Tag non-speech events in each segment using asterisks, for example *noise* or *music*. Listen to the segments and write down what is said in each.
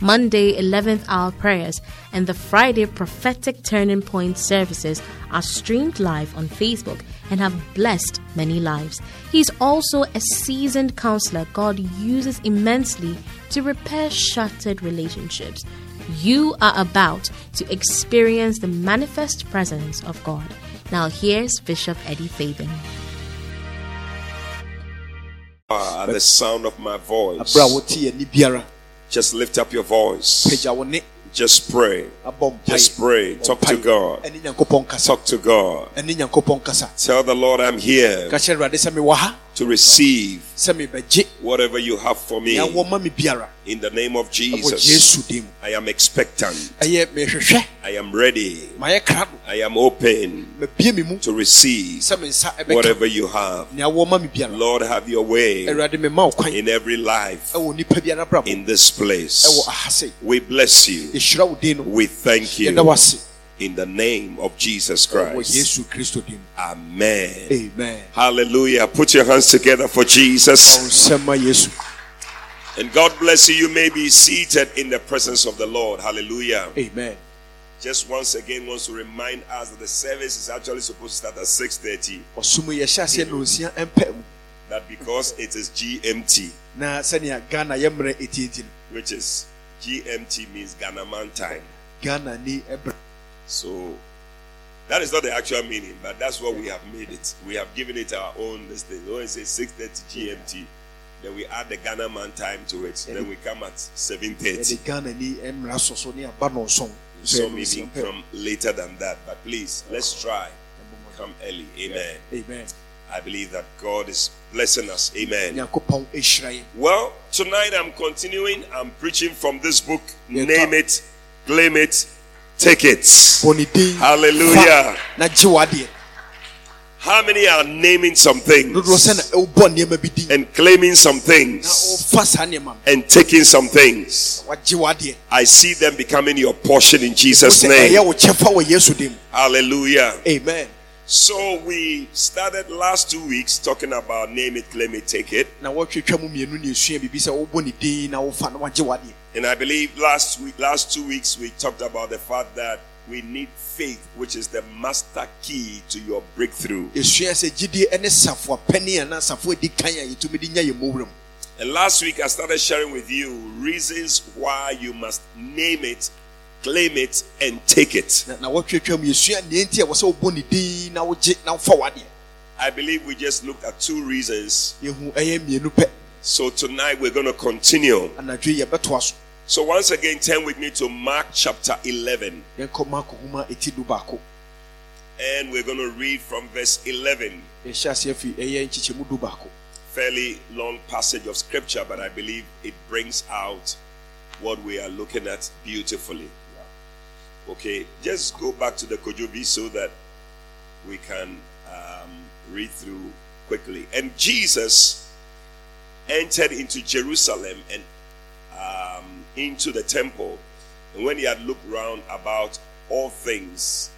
Monday 11th hour prayers, and the Friday prophetic turning point services are streamed live on Facebook and have blessed many lives. He's also a seasoned counselor God uses immensely to repair shattered relationships. You are about to experience the manifest presence of God. Now, here's Bishop Eddie Fabian. Ah, at the sound of my voice, abere a wote yɛ ni biara just lift up your voice. pagya wo ne Just pray. Just pray. Talk to God. ɛne nyankopɔn kasa Talk to God. ɛne nyankopɔn kasa Tell the Lord I'm here ka kyerɛ awurade sɛ mewɔ ha to receive whatever you have for me. Nea wɔma me biara. In the name of Jesus. I am expectant. I am ready. I am open mabie me mu. to receive sɛ me nsa ɛbɛka whatever you have. nea wɔma me biara. Lord, have your way awurade mema wo kwan in every life ɛwɔ nipa biara brabɔ in this place. We bless you. yɛhyira wo din no. We thank you in the name of Jesus Christ. yesu kristo din mu Amen. amen Hallelujah. Put your hands together for Jesus. Fa wo nsɛm ma yesu And God bless you. You may be seated in the presence of the Lord. Hallelujah. amen Just once again wants to remind us that the service is actually supposed to start at 6:30. ɔsom yɛhyɛ aseɛ na onsia ɛmpɛ mu That because it is GMT, na sɛnea ghana yɛmmerɛ ɛtienti which is GMT means Ghana man time. ghana ni So that is not the actual meaning, but that's what we have made it. We have given it our own this thing. When it says 6:30 GMT, then we add the Ghana man time to it. Then we come at 7:30. yɛde ghana ni mmara so so ne aba no nson Some even come later than that, but please let's try. Come early. Amen. amen I believe that God is blessing us. Amen. nyankopɔn ɛhyira yɛn Well, tonight I'm continuing. I'm preaching from this book. Name it, claim it, take it. Hallelujah. fa na gye w'adeɛ How many are naming some things dodoɔ sɛ na ɛwobɔ nneɛma bi din and claiming some things ɔfa saa nneɛma no and taking some things? I see them becoming your portion in Jesus' name. wo kyɛfa wɔ yesu din mu Hallelujah. amen So we started last two weeks talking about name it, claim it, take it. Na wɔtwetwa mu mmienu ne esua biribi sɛ wobɔ ne din na wofa na wagye w'adeɛ And I believe last week, last two weeks, we talked about the fact that we need faith, which is the master key to your breakthrough. esua sɛ gyidie ne safoa pani a na safoa di kan a yɛtumi de nya yɛ mmɔwura mu And last week, I started sharing with you reasons why you must name it, claim it, and take it. na na wɔtwetwa mu yɛsua nea nti a wɔ sɛ wobɔ ne din na wogye na wofa w'adeɛ I believe we just looked at two reasons. Yɛhu ɛyɛ mmienu pɛ So tonight, we're going to continue. anadwo yi yɛbɛtoa so once again, turn with me to Mark chapter 11. yɛnkɔ marko homa ɛti do baako And we're going to read from verse 11. yɛhyɛ aseɛ fi ɛyɛ nkyekyɛmu do baako fairly long passage of scripture, but I believe it brings out what we are looking at beautifully. Okay, just go back to the Kojobi so that we can um, read through quickly. And Jesus entered into Jerusalem and um, into the temple. And when he had looked round about all things,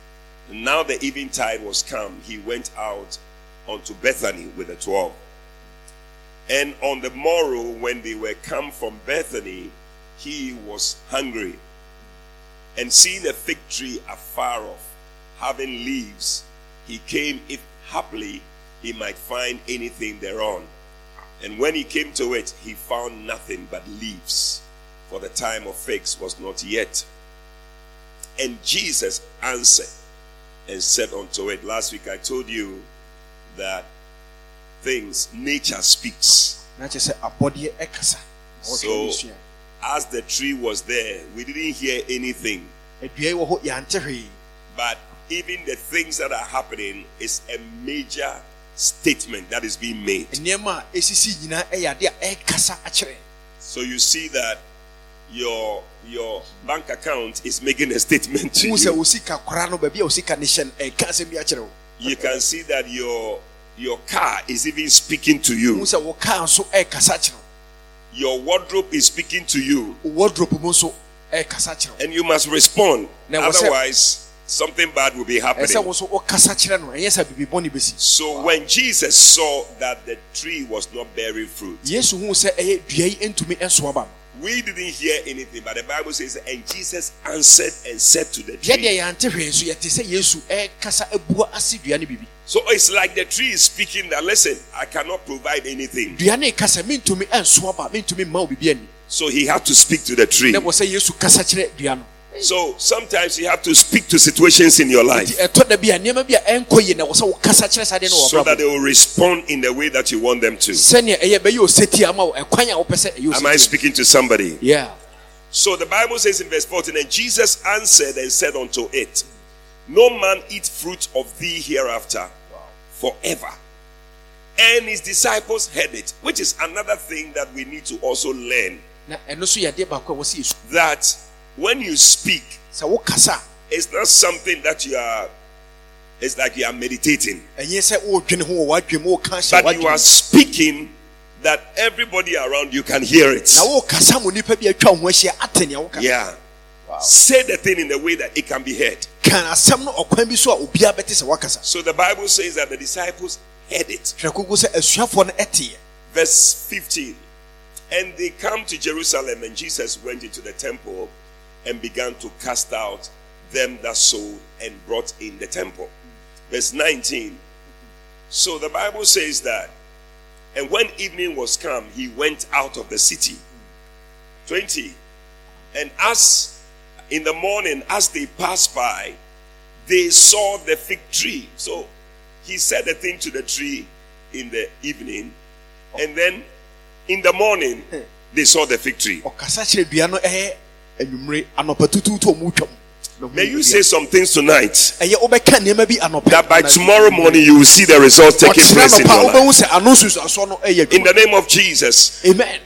and now the eventide was come, he went out unto Bethany with the twelve. And on the morrow, when they were come from Bethany, he was hungry. And seeing a fig tree afar off, having leaves, he came if haply he might find anything thereon. And when he came to it, he found nothing but leaves, for the time of figs was not yet. And Jesus answered and said unto it, Last week I told you that things, nature speaks. na kyerɛ sɛ abɔdeɛ ɛkasa So- As the tree was there, we didn't hear anything. adua yi wɔ hɔ yɛante hwee But even the things that are happening is a major statement that is being made. nneɛma a ɛsisi nyinaa ɛyɛ ade a ɛkasa akyerɛ So you see that your your bank account is making a statement to you. wo sika kora no baabi a wo sika ne hyɛ no ɛka asɛm bi akyerɛ wo you can see that your your car is even speaking to you. Wohu sɛ wo car nso ɛrekasa kyerɛ wo. Your wardrobe is speaking to you, Wo wardrobe mu nso ɛrekasa kyerɛ wo. and you must respond. Now, what's that? Otherwise, something bad will be happening. nso wokasa kyerɛ no ɛnyɛ sɛ biribi bɔne bɛsi So when Jesus saw that the tree was not bearing fruit, yesu huu sɛ ɛyɛ dua yi ntumi nso aba no we didn't hear anything, but the Bible says, and Jesus answered and said to the tree. yɛante hwee nso yɛte sɛ yesu ɛrekasa abua ase dua no biribi So it's like the tree is speaking that listen, I cannot provide anything. dua no ɛka sɛ mentumi nso aba mentumi mma wo biribi ani So he had to speak to the tree. Na ɛwɔ sɛ yesu kasa kyerɛ dua no So sometimes you have to speak to situations in your life ɛtɔ da bi a nneɛma bi a ɛnkɔ yie na ɛwɔ sɛ wokasa kyerɛ saa deɛ no wɔ so that they will respond in the way that you want them to. sɛnea ɛyɛ bɛyɛ osetie ama wo ɛkwan a wopɛ sɛ ɛyɛ Am I speaking to somebody? yeah So the Bible says in verse 14, and Jesus answered and said unto it, No man eat fruit of thee hereafter forever. And his disciples heard it, which is another thing that we need to also learn na ɛno nso yɛ adeɛ baako a wɔ sɛ yesu that when you speak, it's not something that you are, it's like you are meditating, a ɛnyɛ sɛ wodwene ho wɔ w'adwene mu woka hyɛ but you are speaking that everybody around you can hear it. na wokasa mo nipa bi atwa wo ho ahyia ate nea woka Yeah. Say the thing in the way that it can be heard. kan asɛm no ɔkwan bi so a obiara bɛte sɛ wakasa So the Bible says that the disciples heard it. hwɛ koko sɛ asuafoɔ no ɛteɛ Verse 15. And they come to Jerusalem, and Jesus went into the temple and began to cast out them that sold and brought in the temple. Verse 19. So the Bible says that, and when evening was come, he went out of the city. 20. And as in the morning, as they passed by, they saw the fig tree. So he said the thing to the tree in the evening, and then in the morning, they saw the fig tree. Ɔkasa kyerɛ dua no ɛyɛ anwummere anɔpa tutuutu a ɔmu twam. May you say some things tonight ɛyɛ wobɛka nneɛma bi anɔpa that by tomorrow morning you will see the results taking place in your life. wobɛhu sɛ ano nsusuasoɔ no ɛyɛ In the name of Jesus. amen.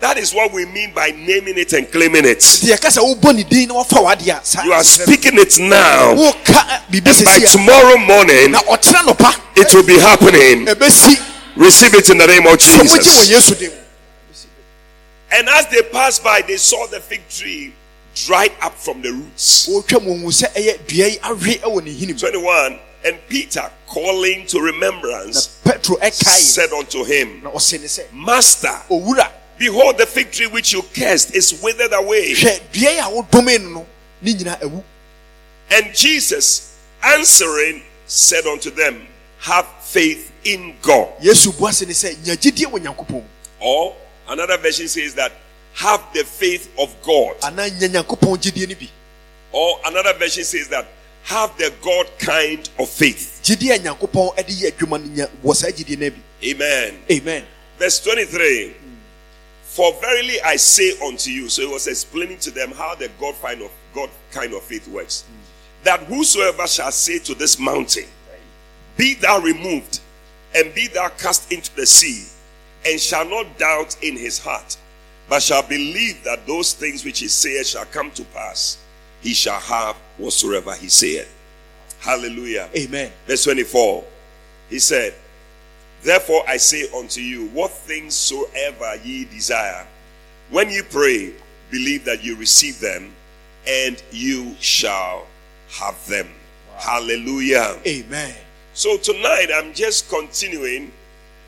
That is what we mean by naming it and claiming it. nti yɛka sɛ wobɔ ne din na wafa w'adeɛ a saa You are speaking it now, and by tomorrow morning na ɔkyerɛ anɔpa. it will be happening. Receive it in the name of sɛ mogye wɔ Jesus. And as they passed by, they saw the fig tree dried up from the roots. wɔtwa mu hu sɛ ɛyɛ dua yi awe ɛwɔ ne hini mu 21. And Peter, calling to remembrance, said unto him, na ɔse ne sɛ Master, behold, the fig tree which you cursed is withered away. hwɛ dua yi a wodome no no ne nyinaa awu And Jesus, answering, said unto them, Have faith in God. yesu bua se ne sɛ nya gyidie wɔ nyankopɔn mu Or another version says that, Have the faith of God. anaa nya nyankopɔn gyidie no bi Or another version says that, Have the God kind of faith. gyidie a nyankopɔn de yɛ adwuma no nya wɔ saa gyidie no bi Amen. amen Verse 23 For verily I say unto you, so he was explaining to them how the God kind of God kind of faith works. That whosoever shall say to this mountain, Be thou removed, and be thou cast into the sea, and shall not doubt in his heart, but shall believe that those things which he saith shall come to pass, he shall have whatsoever he saith. Hallelujah. amen Verse 24. He said, Therefore I say unto you, what things soever ye desire, when ye pray, believe that you receive them, and you shall have them. Hallelujah. amen So tonight I'm just continuing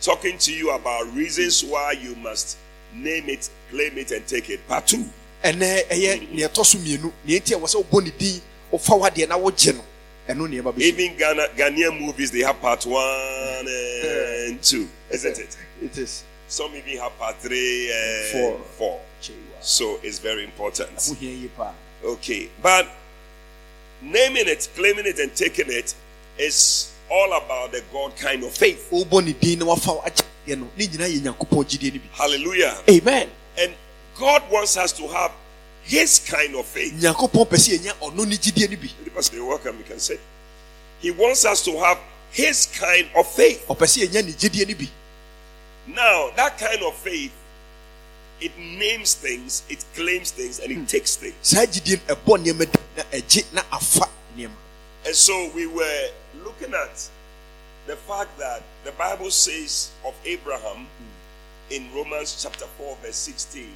talking to you about reasons why you must name it, claim it, and take it. Part two. ɛnɛ ɛyɛ nea ɛtɔ so mmienu nea ɛnti a wɔ sɛ wobɔ ne din wofa w'adeɛ na wogye no ɛno nneɛma bɛsi Even Ghana, Ghanaian movies, they have part one and two, isn't it? it is Some even have part three and Four. four. So it's very important. ho hia yie paa Okay. But naming it, claiming it, and taking it is all about the God kind of faith. wobɔ ne din na wafa no ne nyinaa yɛ nyankopɔn gyidie no bi Hallelujah. amen And God wants us to have His kind of faith. nyankopɔn pɛ sɛ yɛnya ɔno ne gyidie no bi The pastor, you're welcome, you can say. He wants us to have His kind of faith. ɔpɛ sɛ yɛnya ne gyidie no bi Now, that kind of faith, it names things, it claims things, and it hmm. takes things. saa gyidie no ɛbɔ nneɛma di na ɛgye na afa nneɛma And so we were looking at the fact that the Bible says of Abraham in Romans chapter 4, verse 16,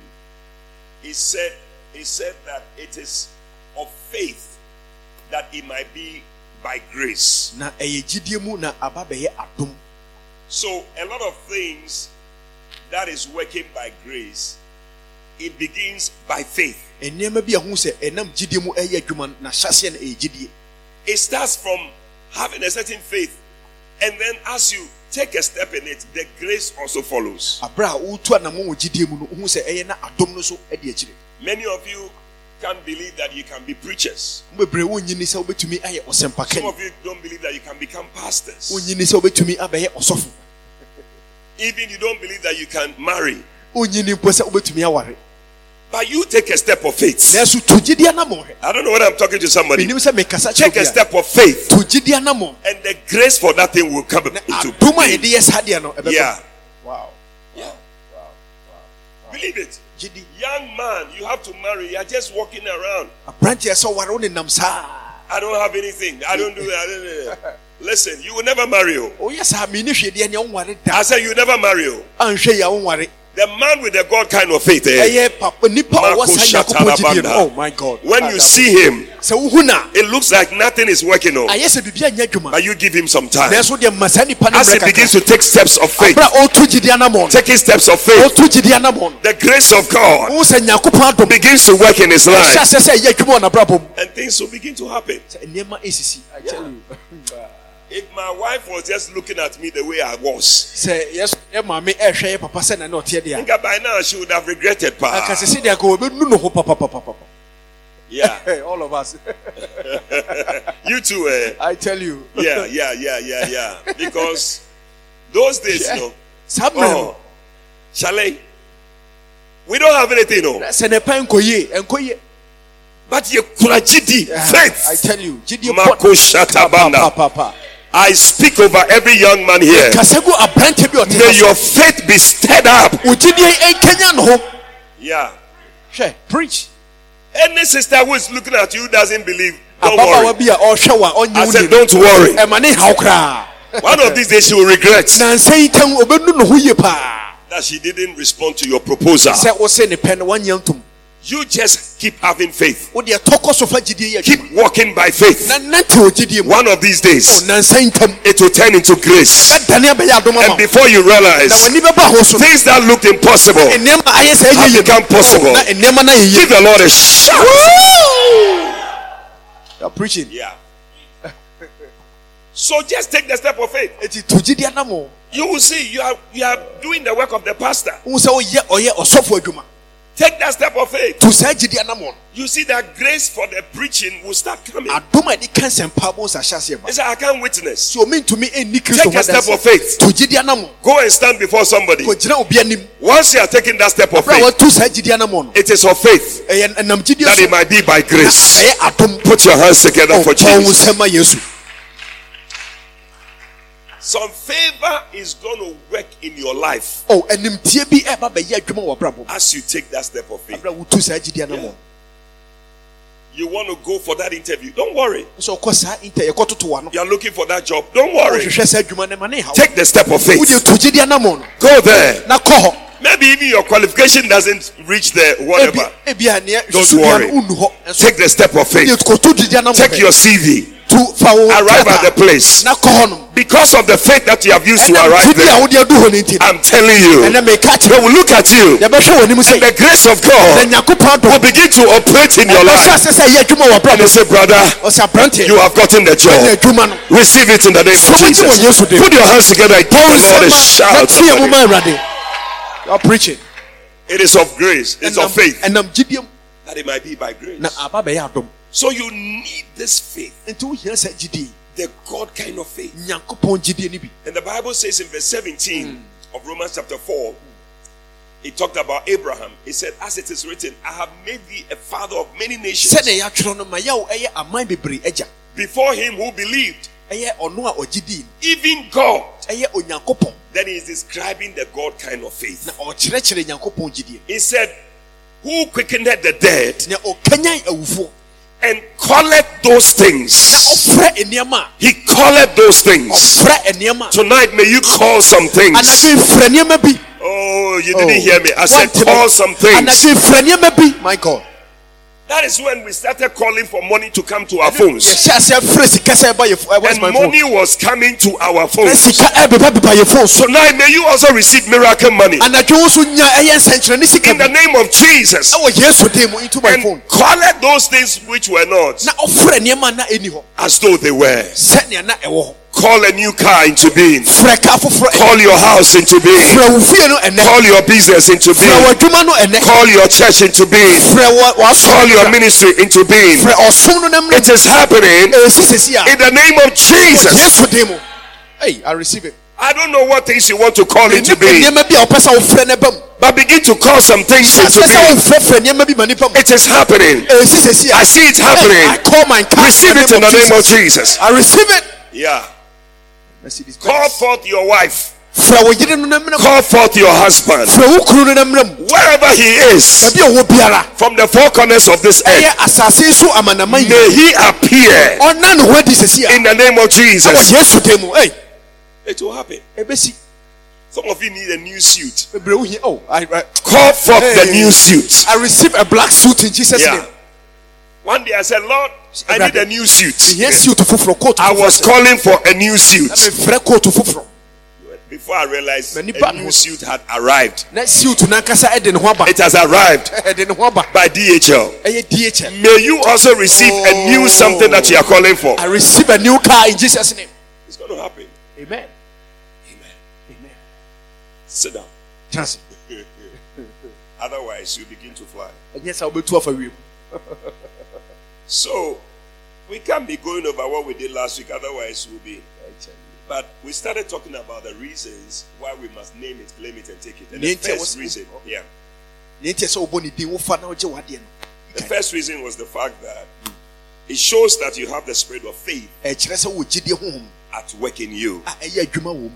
he said, he said that it is of faith that it might be by grace. na ɛyɛ gyidie mu na aba bɛyɛ adom So a lot of things that is working by grace, it begins by faith. nneɛma bi a ho sɛ ɛnam gyidie mu ɛyɛ adwuma no na hyɛseɛ no ɛyɛ gyidie It starts from having a certain faith, and then as you take a step in it, the grace also follows. aberɛ a wotu anamɔ wɔ gyidie mu no wohu sɛ ɛyɛ na adom no so ɛde akyire Many of you can't believe that you can be preachers. wo bebree wonyini sɛ wobɛtumi ayɛ Some of you don't believe that you can become pastors. wonyini sɛ wobɛtumi abɛyɛ ɔsɔfo Even you don't believe that you can marry. But you take a step of faith. I don't know whether I'm talking to somebody. Take a step of faith, and the grace for that thing will come into being. no ɛbɛba Yeah. wow Yeah. Believe it. Young man, you have to marry. You are just walking around. I don't have anything. I don't do that. I don't. Listen, you will never marry. Oh. neɛ wonware da I said you never marry. Oh. anhwɛ yi a wonware The man with the God kind of faith. Eh? ɛyɛ papa nipa a ɔwɔ Marco saa nyankopɔn gyidie no Shatarabanda. oh my god When you see him, sɛ wohu na it looks like nothing is working. Oh. biribi anyɛ But you give him some time. nanso deɛ ma saa nipa As he begins to take steps of faith, berɛ a ɔtu gyidie anamɔ no taking steps of faith, ɔtu gyidie anamɔ the grace of God wohu sɛ nyankopɔn adom begins to work in his life, asɛ sɛ ɛyɛ adwuma wɔ n'abrabɔ mu and things will begin to happen. sɛ nneɛma ɛsisi I tell you. *laughs* If my wife was just looking at me the way I was, sɛ yɛ yɛ maame ɛhwɛ yɛ papa sɛ na ne ɔteɛ I deɛ think by now she would have regretted. a Pa. anka sɛ sɛdeɛ anka wɔbɛnu no ho papapapapa Yeah, *laughs* all of us *laughs* you too. Eh? I tell you Yeah, yeah, yeah, yeah, yeah. Because those days, you know, saa mmerɛ oh, no chalet, we don't have anything, no. sɛ ne pa nkɔ yie ɛnkɔ yie But you kurajidi I faith. tell you gyidie Marco Shatabanda. papa I speak over every young man here. kasa gu aberante bi ɔte May your faith be stirred up. wo gyidie ɛnkanya ne ho Yeah. preach Any sister who is looking at you doesn't believe. Don't worry. ɔhwɛ oh, wa oh, I said, don't worry. Eh, ɛma ne haw koraa One of these days she will regret nansa yi tam obɛnu ne ho yie paa that she didn't respond to your proposal. Sɛ wo se ne pɛ no woanyɛ ntom You just keep having faith. wo deɛ tɔkɔ so fa gyidie yɛ adwuma Keep walking by faith. na nante wɔ gyidie mu One of these days, nansa yi ntam it will turn into grace. ɛdane abɛyɛ adom ama And before you realize, w'ani bɛba ho so no things that looked impossible, nneɛma ayɛ sɛ ɛyɛ Have become possible. na nneɛma no ayɛ yie give the Lord a shout. You're preaching Yeah. *laughs* So just take the step of faith. eti to gyidie anam o You will see you are you are doing the work of the pastor. Wo sɛ woyɛ ɔyɛ ɔsɔfo adwuma Take that step of faith. to saa gyidie anam o You see that grace for the preaching will start coming. adom a yɛde ka nsɛmpa bo nsa hyɛ aseɛ ba He said, I can't witness. omi ntumi ɛnni kristo Take a step of faith. to gyidie anam o Go and stand before somebody. kɔgyina obi anim Once you are taking that step of faith, watu saa gyidie anam o no it is of faith eh, eh, ɛnam gyidie that it might be by grace. Eh, Put your hands together for Jesus. Nsɛm ma yesu Some favor is going to work in your life oh, o animtie bi ɛba eh, bɛyɛ adwuma wɔ brabɔ as you take that step of faith. berɛ a wotu saa gyidie anam o You want to go for that interview? Don't worry. nso ɔkɔ saa inter yɛkɔtoto wa no You are looking for that job? Don't worry. Oh, ɔhwehwɛ saa adwuma no ma ne haw Take the step of faith. to gyidie anam o no Go there. na kɔ hɔ Maybe even your qualification doesn't reach there, whatever. ebi a neɛ Don't worry. no wonnu hɔ nso Take the step of faith. Take your CV. Arrive at the place. na kɔ hɔ no Because of the faith that you have used to arrive there, wode adu hɔ no nti no I'm telling you, they will look at you yɛbɛhwɛ wɔ anim and the grace of God will begin to operate in your life. ase sɛ ɛyɛ adwuma wɔ And they say, brother, you have gotten the job. Receive it in the name of So what you Jesus. want Jesus to do? Put your hands together and give the Lord a shout. natie mu of ma praise. awurade you are preaching It is of grace, it's of faith ɛnam gyidie mu that it might be by grace. Na aba bɛyɛ adom So you need this faith, nti wohia sɛ gyidie the God kind of faith. nyankopɔn gyidie no bi And the Bible says in verse 17 of Romans chapter 4, it talked about Abraham. It said, As it is written, I have made thee a father of many nations. sɛdeɛ yɛatwerɛ no ma yɛwo ɛyɛ aman bebree agya Before him who believed, ɛyɛ ɔno a ɔgye dii even God. Then he is describing the God kind of faith. na ɔkyerɛkyerɛ nyankopɔn gyidie He said, Who quickened the dead na ɔkanyan awufoɔ and calleth those things. ɔfrɛ nneɛma a He calleth those things. Tonight, may you call some things. anadwo mfrɛ nneɛma bi Oh, you didn't hear me. I said, Wante me. call some things. anadwo mfrɛ nneɛma bi my god That is when we started calling for money to come to our phones. yɛhyɛ aseɛ frɛ sika sɛ ɛba yɛ ɛwɔ And money was coming to our phones. Tonight, may you also receive miracle money. anadwo wo so nya ɛyɛ nsɛnkyerɛnne sika In the name of Jesus. ɛwɔ yesu din mu into my phone And call it those things which were not na ɔfrɛ nneɛma na ɛni hɔ as though they were. Sɛnea na ɛwɔ hɔ Call a new car into being. frɛ ka foforɔ ɛnɛ. Call your house into being. frɛ wo fie no ɛnɛ Call your business into being. w'adwuma no ɛnɛ Call your church into being. frɛ wɔ- w'asom Call your ministry into being. frɛ ɔsom no nam It is happening ɛsi sɛsi a in the name of Jesus. yesu din mu hey i receive it I don't know what things you want to call into being, nneɛma bi a ɔpɛ sɛ wofrɛ ne ba mu but begin to call some things into being. wofrɛfrɛ nneɛma bi ma nipa mu It is happening. ɛsi sɛsi a I see it Hey, I happening. call my car Receive it in the name of Jesus. I receive it Yeah. Call forth your wife. frɛ wo yere no na mmerɛ mu Call forth your husband. frɛ wo kunu no na mmerɛ mu Wherever he is, baabi a ɔwɔ biara from the four corners of this earth, asase yi so amanaman yi may he appear ɔna ne ho adi sɛsi a in the name of Jesus. yesu din mu ei It will happen. Some of you need a new suit. bebree wo hia oh I, I, Call forth the new suit. I receive a black suit in Jesus Yeah. name One day I said, Lord, I need a new suit. yɛ suit foforɔ coat I was calling for a new suit. mefrɛ coat foforɔ Before I realized a new suit had arrived. na suit nankasa ɛde ne ho aba It has arrived *laughs* ɛde ne ho aba by DHL. May you also receive a new oh. something that you are calling for. I receive a new car in Jesus name It's going to happen. amen Amen. amen Sit down. chance *laughs* Otherwise, you begin to fly. Yes, I'll be wobɛtu afa wiem So, we can't be going over what we did last week. Otherwise, we'll be. But we started talking about the reasons why we must name it, claim it, and take it. And the first reason, yeah, nea ntiɛ sɛ wobɔ ne din wofa na wogye wadeɛ no the first reason was the fact that it shows that you have the spirit of faith ɛkyerɛ sɛ wowɔ gyidie honhom at work in you. a ɛyɛ adwuma wɔ mu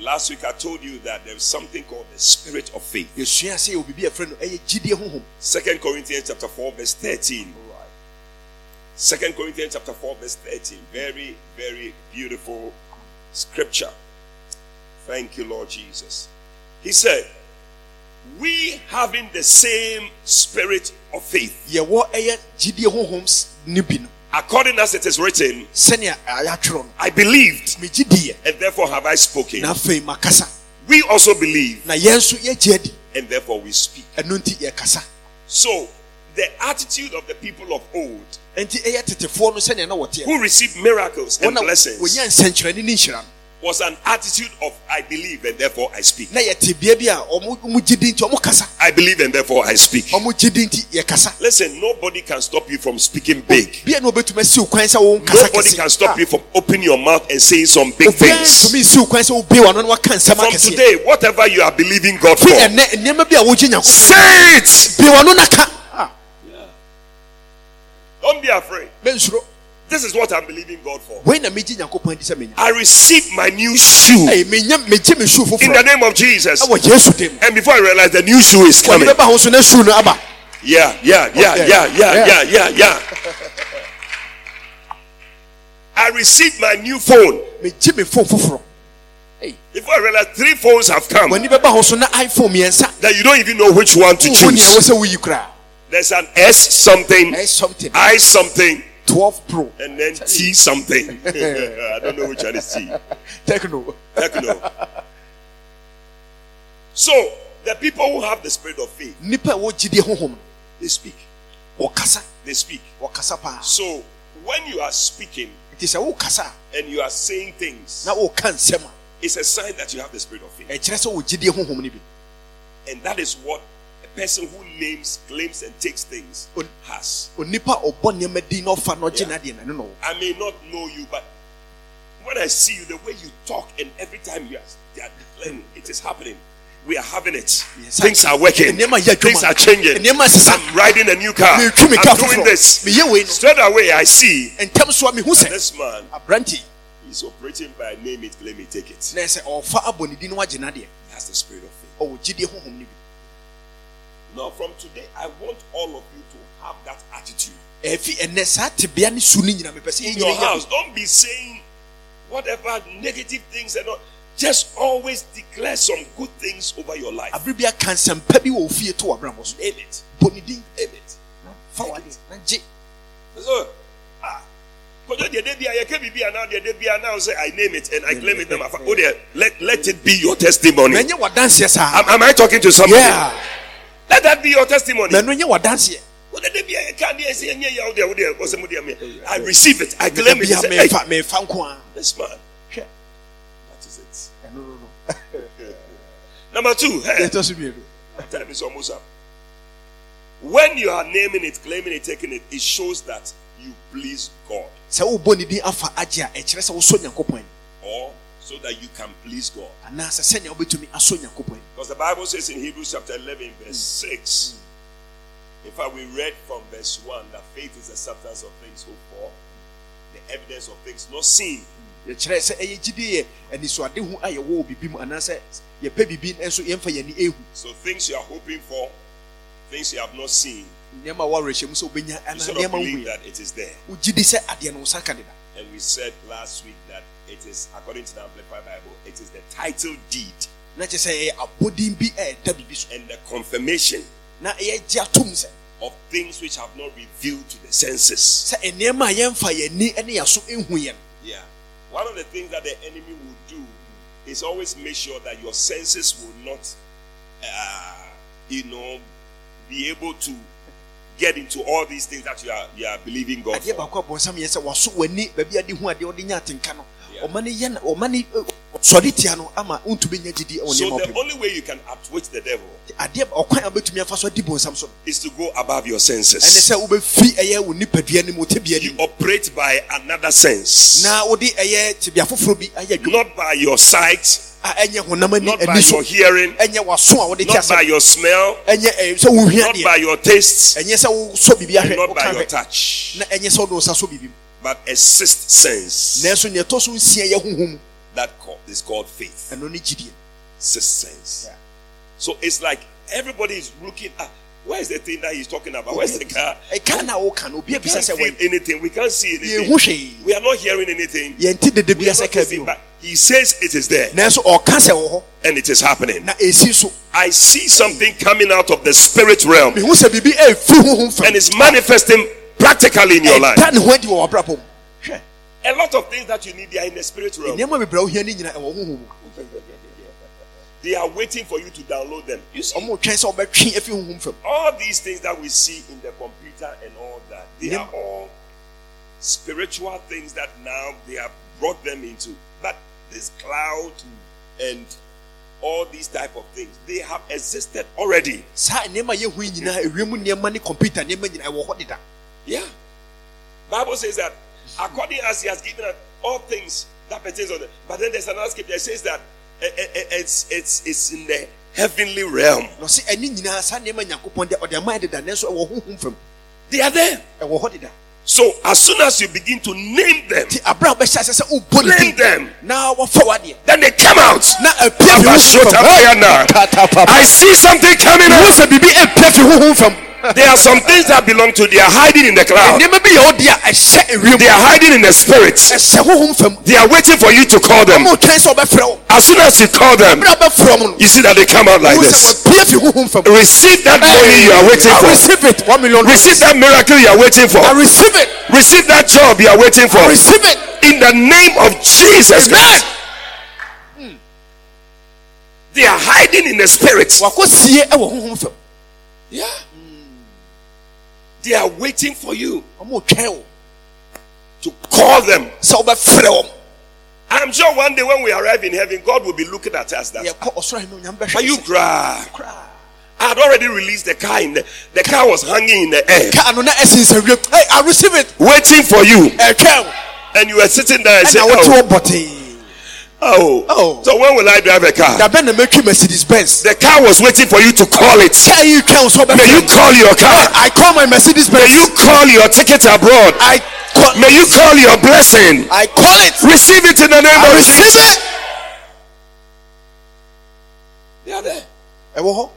Last week, I told you that there's something called the spirit of faith. yɛsua sɛ yɛwɔ biribi a yɛfrɛ no ɛyɛ gyidie honhom Second Corinthians chapter 4, verse 13. Second Corinthians chapter 4, verse 13. Very, very beautiful scripture. Thank you, Lord Jesus. He said, We having the same spirit of faith, yɛwɔ ɛyɛ gyidie honhom s- ne bi no according as it is written, I believed, and therefore have I spoken. na afei makasa We also believe, na yɛn nso yɛgye and therefore we speak. ɛno nti yɛkasa So, the attitude of the people of old enti ɛyɛ tetefoɔ no sɛnea na wɔteɛ who received miracles and blessings wɔnya nsɛnkyerɛnne ne was an attitude of I believe and therefore I speak. na yɛte bea bi a ɔmo ɔmo gye di nti ɔmo kasa I believe and therefore I speak. ɔmo gye di nti yɛkasa Listen, nobody can stop you from speaking big. bia na obetumi asiw kwan sɛ wɔn kasa Nobody can stop you from opening your mouth and saying some big things. ntumi nsiw kwan sɛ obie wɔn ano na waka nsɛm From today, whatever you are believing God for, ɛnɛ nneɛma bi a wogye nyako say it. bie wɔn ano na ka Don't be afraid. This is what I'm believing God for. wei na megye nyankopɔn adi sɛ menya I receive my new shoe ɛyɛ menya megye me shoe in the name of Jesus. ɛwɔ yesu dim And before I realize the new shoe is coming. bɛba ho so na shoe Yeah, yeah, yeah, yeah, yeah, Yeah. yeah, yeah. I received my new phone. megye me phone foforɔ Before I realized three phones have come wɔde bɛba ho so na iphone mmiɛnsa that you don't even know which one to wohu nea ɛwɔ choose. Sɛ woyi koraa There's an S something, ɛyɛ something I something, 12 pro and then T something. *laughs* I don't know which one is T. Tecno Tecno. So the people who have the spirit of faith, nipa a ɛwɔ gyidie honhom they speak. They speak. So when you are speaking sɛ wokasa a and you are saying things, na woka nsɛm a it's a sign that you have the spirit of faith. ɛkyerɛ sɛ wɔ gyidie honhom no And that is what person who names, claims, and takes things has. onipa a ɔbɔ nneɛma din na ɔfa na ɔgye Yeah. n'adeɛ na ɛno I may not know you, but when I see you, the way you talk, and every time you are, declaring, it is happening. We are having it. Yes, Things are working. nneɛma yɛ adwuma. Things are changing. I'm riding a new car. metwi me car I'm doing this. Straight away, I see ntɛm so a mehu sɛ this man is operating by name it, claim it, take it. na ɛsɛ ɔfa abɔ ne din na wagye n'adeɛ He has the spirit of faith. Ɔwɔ gyidie honhom no from today, I want all of you to have that attitude. ɛfi ɛnɛ saa tebea ne su no nyina mepɛ sɛ In your house, don't be saying whatever negative things and all. Just always declare some good things over your life. abere bi aka nsɛmpa bi to w'abrabɔ so Name it. bɔ ne din Name it. na So, ah, kojo deɛ de bi a yɛka biribi a now deɛ de bi a now say I name it and I claim it. Oh, dear, let let it be your testimony. na nyɛ w'adanseɛ saa Am, am I talking to somebody? yeah Let that be your testimony. na no nyɛ w'adanseɛ Oh, deɛ de bi a yɛka deɛ ɛsɛ yɛnyɛ yɛ, oh, deɛ, oh, deɛ, oh, sɛ mo deɛ, me- I receive it. I claim it. bia Say, hey, mefa mefa nko a this man. hwɛ That is it. ɛno no no *laughs* Number two. Hey, yɛtɔ so mmienu time is almost up. When you are naming it, claiming it, taking it, it shows that you please God. sɛ wobɔ ne din afa agye a ɛkyerɛ sɛ wosɔ nyankopɔn ani or so that you can please God. anaasɛ sɛnea wobɛtumi asɔ nyankopɔn ani Because the Bible says in Hebrews chapter 11, verse mm. 6, mm. in fact, we read from verse 1 that faith is the substance of things hoped for, the evidence of things not seen. Mm. yɛkyerɛ sɛ ɛyɛ gyidie anisoade ho a yɛwɔ wɔ biribi mu anaasɛ yɛpɛ biribi nso yɛmfa yɛni ehu. So things you are hoping for, things you have not seen, nneɛma a wɔawerɛhyɛ mu sɛ wobɛnya you sort of believe that it is there. wogye di sɛ adeɛ no wo sa ka deda And we said last week that it is, according to the Amplified Bible, it is the title deed na kyerɛ sɛ ɛyɛ abɔden bi a ɛda biribi so and the confirmation na ɛyɛgye atom sɛ of things which have not revealed to the senses. sɛ nneɛma a yɛmfa yɛni ne yɛso ehu yɛn Yeah. One of the things that the enemy will do is always make sure that your senses will not, uh, you know, be able to get into all these things that you are you are believing God for. Baako a bɔnsam yɛ sɛ waso w'ani baabi ade hu adeɛ wɔde nya atenka no Yeah. ɔma ne yɛ na ɔma ne eh, sɔre tia no ama wontumi nya gyidi wɔ So nneɛma the ɔpem only way you can outwit the devil adeɛ ɔkwan a wobɛtumi afa so adi bɔnsam so no. is to go above your ɛne senses. sɛ wobɛfi ɛyɛ wo nipadua no mu tebea You no mu. operate by another sense, na wode ɛyɛ tebea foforɔ bi ayɛ adwuma. Not by your sight, a ɛnyɛ honam ani not by ani so. your hearing, ɛnyɛ waso a wode te not by asɛ your smell, ɛnyɛ eh, sɛ wohia not by deɛ your tastes, ɛnyɛ sɛ wosɔ biribi and ahwɛ not by woka your hwɛ touch, na ɛnyɛ sɛ wode wo sa so biribi mu but a sixth sense. nanso neɛ ɛtɔ so nsia yɛ honhom mu that is called faith. Sixth sense. Yeah. So it's like everybody is looking ah, at where's the thing that he's talking about? Where's the car? ɛka na woka We can't feel anything. We can't see anything. We are not hearing anything. We are not listening, but he says it is there nanso ɔka sɛ wɔ hɔ and it is happening. na ɛsi so I see something coming out of the spirit realm mehu sɛ biribi ɛfiri honhom and it's manifesting practically in your life. ɛda ne ho adi wɔ w'abrabɔ mu hwɛ A lot of things that you need they are in the spirit realm. nneɛma bebree a wohia no nyina ɛwɔ honhom mu They are waiting for you to download them. You see, ɔmo twɛn sɛ ɔbɛtwe afi honhom fam all these things that we see in the computer and all that, they are all spiritual things that now they have brought them into. But this cloud and all these type of things, they have existed already. Saa nneɛma yɛhu yi nyinaa ewiem nneɛma ne computer nneɛma nyinaa ɛwɔ hɔ deda Yeah. Bible says that according as he has given us all things that pertains on it. But then there's another scripture that says that eh, eh, eh, it's it's it's in the heavenly realm. na ɔse ɛne nyinaa saa nneɛma nyankopɔn de ɔde ama yɛ deda nanso ɛwɔ honhom They are there. ɛwɔ hɔ deda So as soon as you begin to name them, nti abere a wobɛhyɛ ase sɛ name them, w'adeɛ then they come out. na apia fi honhom fam Abashotapayana. I see something coming out. Sɛ biribi apia fi honhom fam There are some things that belong to they are hiding in the cloud. nneɛma bi yɛ wo deɛ a ɛhyɛ ewiem They are hiding in the spirit. ɛhyɛ honhom fam They are waiting for you to call them. ɔmo twɛn sɛ ɔbɛfrɛ wo As soon as you call them, abere a wobɛfrɛ mo no you see that they come out like this. sɛ wɔapia fi honhom fam Receive that money you are waiting for. receive it one million Receive that miracle you are waiting for. I receive it Receive that job you are waiting for. Receive it In the name of Jesus Christ. Hmm. They are hiding in the spirit. wakɔ sie ɛwɔ honhom fam Yeah. They are waiting for you. Ɔmo twɛn wo to call them. sɛ wobɛfrɛ wɔn I'm sure one day when we arrive in heaven, God will be looking at us. That yɛkɔ ɔsoro ahemma onyame bɛhwɛ are you cry? I had already released the car in the the car was hanging in the air, kaa no na ɛsensɛ wiem hey I receive it. Waiting for you, and you were sitting there and saying, ɛna wote oh, oh, Oh. So when will I drive a car? dabɛ na mɛtwi mercedes benz The car was waiting for you to call it. kaa yi twɛn wo May you call your car. I call my mercedes Benz. May you call your ticket abroad. I call May you call your blessing. I call it Receive it in the name I of receive Jesus. it They are there. wow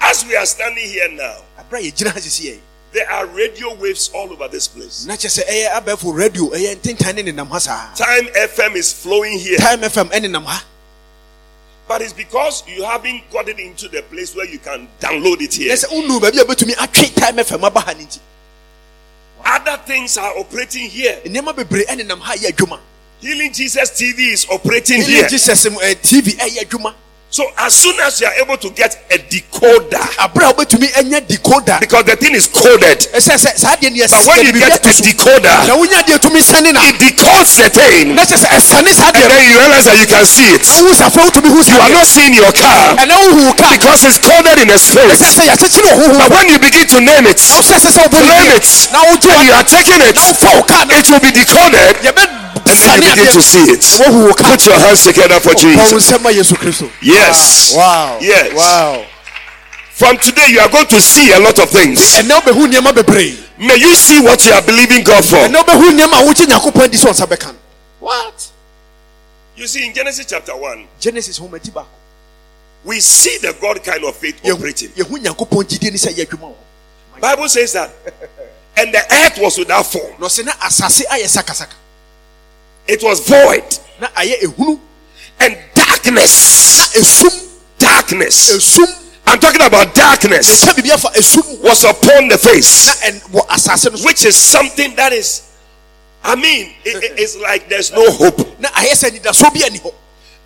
As we are standing here now, abira yɛ gyina ha sisi yɛ There are radio waves all over this place. na kyerɛ sɛ ɛyɛ abɛɛfo radio ɛyɛ ntentan ne nenam ha saa Time FM is flowing here. time fm But it's because you haven't gotten into the place where you can download it here. yɛ sɛ wonu baabi a bɛtumi atwe time fm aba ha Other things are operating here. nneɛma bebree ɛnenam ha yɛ Healing Jesus TV is operating Ɛne here. jesus eh, tv So as soon as you are able to get a decoder, aberɛ a wobɛtumi anya decoder. because the thing is coded. ɛsɛ sɛ saa deɛ neɛ But when you get a decoder, wonya deɛ tumi sɛne na. it decodes the thing. na kyerɛ sɛ ɛsɛne saa And then you realize that you can see it. na wohu safo wotumi hu You are not seeing your car. Ɛnɛ wohu ka because it's coded in a spirit. ɛsɛ sɛ yɛakyekyere wo But when you begin to name it, claim it, and you are taking it, na wofa wo kaa na it will be decoded, and then you begin to see it. wohu wo ka Put your hands together for Jesus. nsɛm ma yesu kristo Yes. wow Yes. wow From today, you are going to see a lot of things. May you see what you are believing God for. ɛnɛ wobɛhu nneɛma a wogye nyankopɔn di sɛ ɔnsa bɛka no what You see, in Genesis chapter 1, genesis we see the God kind of faith operating. yɛhu nyankopɔn gyidie ne sɛ yɛ adwuma wɔ Bible says that, and the earth was without form. na ɔsɛ na asase ayɛ sakasaka It was void, na ayɛ ehunu and darkness, darkness. I'm talking about darkness. Was upon the face, ɛn wɔ asase no so. Which is something that is, I mean, it- it- it's like there's no hope. na ayɛ sɛ nidaso bi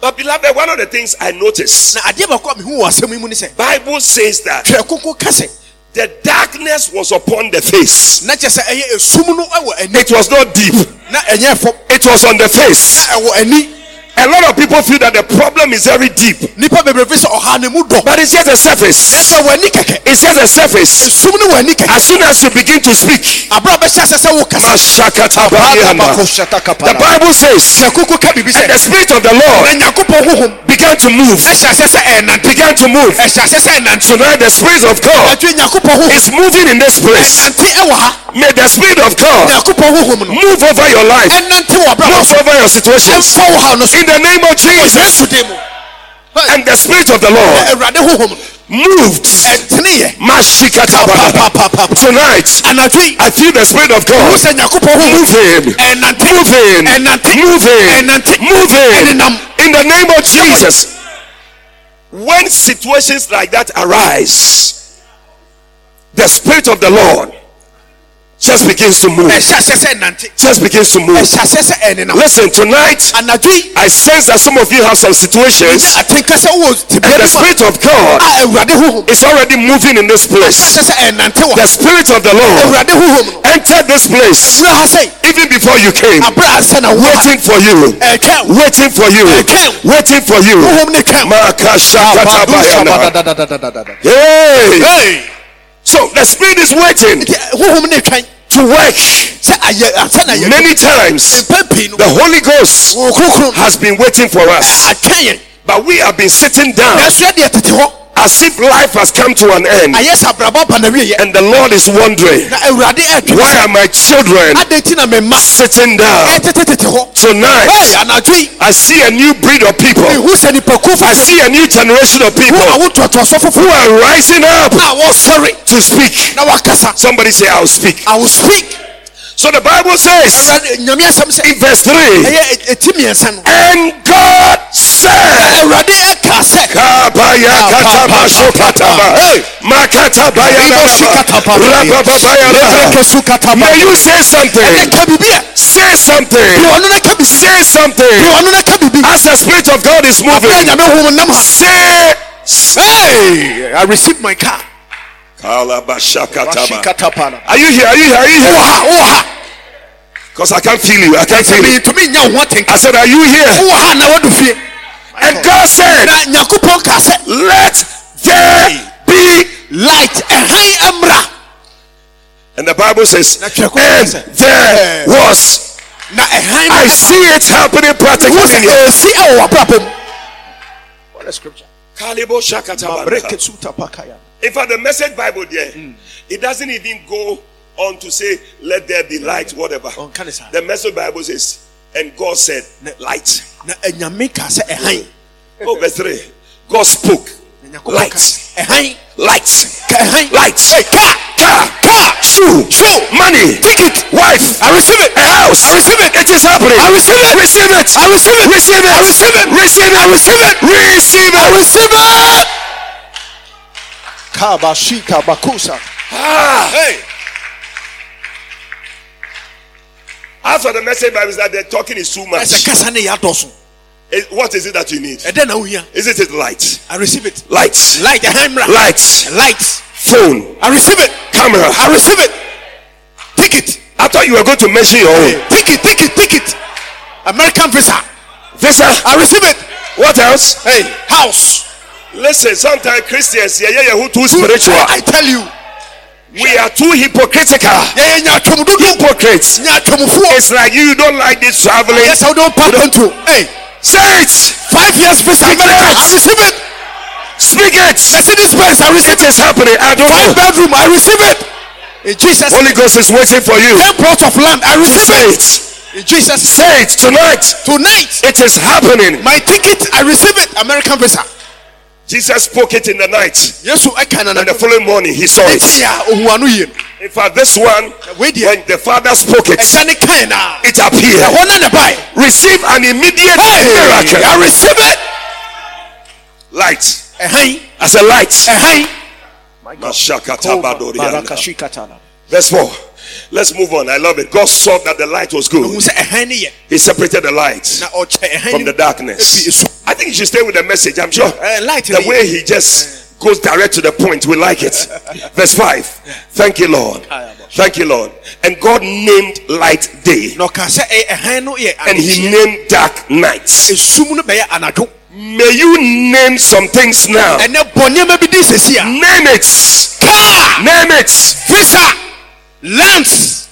But beloved, one of the things I noticed, na adeɛ baako a mehu wɔ asɛm yi mu ne sɛ Bible says that twerɛ koko ka sɛ the darkness was upon the face. na kyerɛ sɛ ɛyɛ esum no ɛwɔ ani. It was not deep. na ɛnyɛ fam. It was on the face. Na ɛwɔ ani A lot of people feel that the problem is very deep, nipa bebree fi sɛ ɔha ne mu dɔ but it's just a surface. ɛsɛ wɔ ani kɛkɛ It's just a surface. esum no wɔ ani kɛkɛ As soon as you begin to speak, aberɛ a bɛhyɛ sɛ sɛ wo kasa Mashakatabariana. the Bible says, twerɛ koko ka biribi and the Spirit of the Lord began to move. ɛhyɛ aseɛ sɛ ɛnante Began to move. ɛhyɛ aseɛ sɛ ɛnante Tonight, the Spirit of God ɛtwe nyankopɔn honhom is moving in this place. Ɛnante ɛwɔ ha May the Spirit of God nyankopɔn honhom no. move over your life, move over your situations. ɛmfa wo ha no so. In the name of Jesus. yesu din mu. And the Spirit of the Lord awurade honhom no. moved. Tonight, I feel the Spirit of God moving, moving, moving, moving. In. The name of Jesus. When situations like that arise, the Spirit of the Lord just begins to move. ɛhyɛ aseɛ sɛ ɛnante Just begins to move. ɛhyɛ aseɛ sɛ ɛnenam Listen, tonight, I sense that some of you have some situations, atenka sɛ wowɔ and the Spirit of God a awurade honhom is already moving in this place. aseɛ sɛ ɛnante wɔ The Spirit of the Lord awurade honhom no entered this place wura ha sɛ even before you came, aberɛ a sɛ na wo ha waiting for you, waiting for you, waiting for you. honhom ne twɛn. Hey! Hey! So the Spirit is waiting nti honhom ne twɛn to work. sɛ ayɛ ansa na yɛ Many times, mpɛ pii no. the Holy Ghost has been waiting for us, but we have been sitting down nanso yɛ deɛ tete hɔ as if life has come to an end, ayɛ sɛ abrabɔ ba na and the Lord is wondering, na awurade ɛtwe why are my children adɛn nti na me mma sitting down ɛtete tete hɔ Hey, tonight? I see a new breed of people. mehu sɛ nipakuo I see a new generation of people who are rising up to speak. Somebody say, I'll speak. I will speak. So the Bible says awurade nyame asɛm sɛ in verse 3 ɛyɛ ɛti mmiɛnsa no And God awurade ɛka sɛ Kabaya kataba shokataba. Hey. Makatabaya Iboshikataba. rabababaya rababa. Leberekesu kataba. May you say ɛnɛ something. ka biribi a Say something. ɔno na ka biribi Say something. ɔno na ka biribi As the Spirit of God is ɛyɛ moving, nyame honhom nam ha say. Hey, I received my car. Kalabashakataba. Washikatapala. Are you here? Are you here? Are you Wɔ here? ha, wɔ ha. Because I can't feel you. I can't feel you. mentumi nya wo ho atenka. I said, Are you here? Wɔ ha na wadu fie. And God said, Na Nyankopɔn ka sɛ Let there be. light ɛhan mmra. And the Bible says, Na twerɛ kɔ And there was. I see it happening practically sɛ here. esi ɛwɔ w'abrabɔ. What a scripture. Kalibo In fact, the message Bible there, hmm. it doesn't even go on to say, Let there be light, hmm. whatever. Oh, Ɔnka ne saa. The message Bible says, And God said, Light. Na ɛnyame ka sɛ ɛhan. Oh, verse 3. God spoke. Light. ka sɛ ɛhan. Lights. Ka- Lights. Hey, car. Car. Car. Shoe. Shoe. Money. Ticket. Wife. I receive it. A house. I receive it. It is happening. I receive it. Receive it. I receive it. Receive it. I receive it. Receive it. I receive it. Receive it. I it. receive it. Kabashika bakusa. Ah. Hey. As for the message Bible is that the talking is too much. Ẹsẹ̀ kẹsàn-án ni ìyá dọ̀sùn. Eh, What is it that you need? Ẹ̀dẹ́ náà ó yàn. Is it it light? I receive it. Light. Light. Light. Light. Phone. I receive it. Camera. I receive it. Ticket. I thought you were going to mention your own. Ticket. Ticket. Ticket. American visa. Visa. I receive it. What else? Hey. House. Listen, sometimes Christians, yeah, yeah, yeah, who too spiritual. I, I tell you. We are too hypocritical. Yẹ́yẹ́ nyà twẹ́mu dúdú. Hypocrites. Nyà twẹ́mu fúwọ́. It's like you don't like this traveling. Yes, I don't pass into. Hey. Say it. Five years visa. I receive it. Speak it. Mercedes Benz. I receive It is happening. I don't Five know. bedroom. I receive it. In Jesus. Holy Ghost is waiting for you. Ten plots of land. I receive Say it. it. In Jesus. Say it tonight. Tonight. It is happening. My ticket. I receive it. American visa. Jesus spoke it in the night. Nana. And the following morning, he saw it. ya ohun anu yie. In fact, this one, when the Father spoke it, Ẹja ni kan na. it appeared. Receive an immediate Hey, miracle. I receive it. Light. As a light. Verse 4. Let's move on. I love it. God saw that the light was good. sẹ ẹhán ni yẹ. He separated the light Na ọkyẹ ẹhán from the darkness. I think you should stay with the message. I'm sure. Eh, light The way he just goes direct to the point, we like it. Verse 5. Thank you, Lord. Thank you, Lord. And God named light day, Na ọka sẹ ẹ ẹhán no yẹ eh, eh, eh, and he named dark nights. Esum no bẹyẹ. May you name some things now. Ẹnẹ bọ nneɛma bi di sisi. Name it. Car. Name it. Visa. Lands.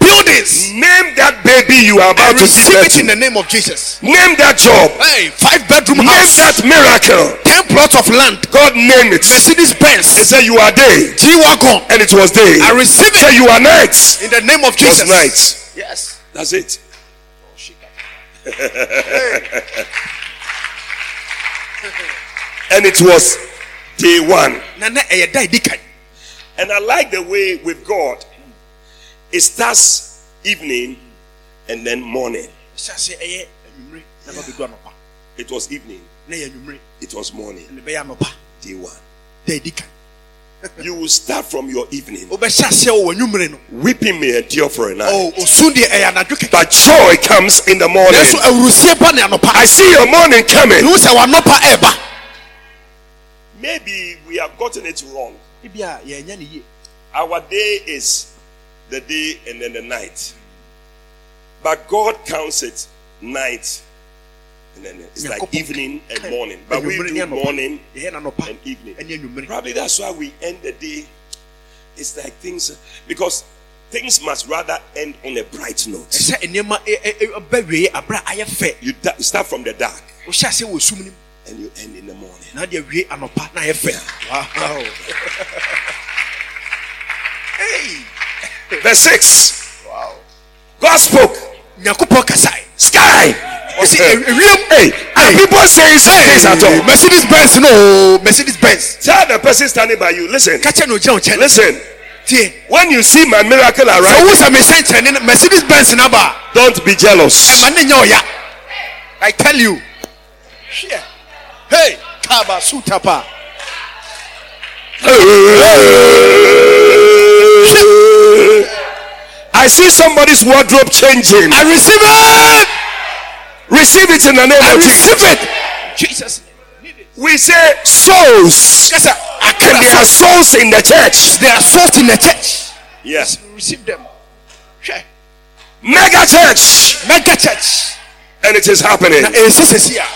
Buildings. Name that baby you are I about to receive it in the name of Jesus. Name that job. Hey, five bedroom Name house. that miracle. Ten plots of land. God name it. Mercedes He Benz. said you are day, G wagon. and it was day. I receive it. Say you are night. in the name of It was night. Yes. That's it. *laughs* and it was day one. Na na ɛyɛ da edi kan. And I like the way with God, it starts evening and then morning. Ɛhyɛ ase ɛyɛ anwummerɛ na ba. It was evening, Na ɛyɛ anwummerɛ it was morning. na ɛbɛyɛ anɔpa. Day one. Da edi kan. *laughs* You will start from your evening. Wobɛhyɛ ase wɔ anwummerɛ no. Weeping may endure for a night, Oh, osu deɛ ɛyɛ anadwo kɛkɛ. but joy comes in the morning. Nanso awurusie ba ne anɔpa. I see your morning coming. Ihu sɛ w'anɔpa ɛɛba. Maybe we have gotten it wrong. Ebi a yɛnya ne yie. Our day is the day and then the night. But God counts it night and then it's like evening and morning. But we do morning and evening. Probably that's why we end the day. It's like things because things must rather end on a bright note. You start from the dark Wohyɛ ase wɔ sum no mu. and you end in the morning. na de awie anɔpa na ayɛ fɛ. Wow. *laughs* Hey. Verse 6. Wow. God spoke. Sky. Hey, and people saying some things at all. Mercedes Benz no Mercedes Benz. Tell the person standing by you, listen, Kakyɛ na ogyina nkyɛn. listen. When you see my miracle arrive, wo sɛ me sɛ nkyɛn ne Mercedes Benz ba. don't be jealous. Ɛma ne nya ɔya. I tell you. Hey, kaba sutapa. I see somebody's wardrobe changing. I receive it. Receive it in the name I of receive Jesus. it. Jesus. We say souls, Yes, sir. and there are souls in the church. There are souls in the church. Yes, Receive them. Hwɛ. mega church, Mega church. and it is happening. Na esi sisi a.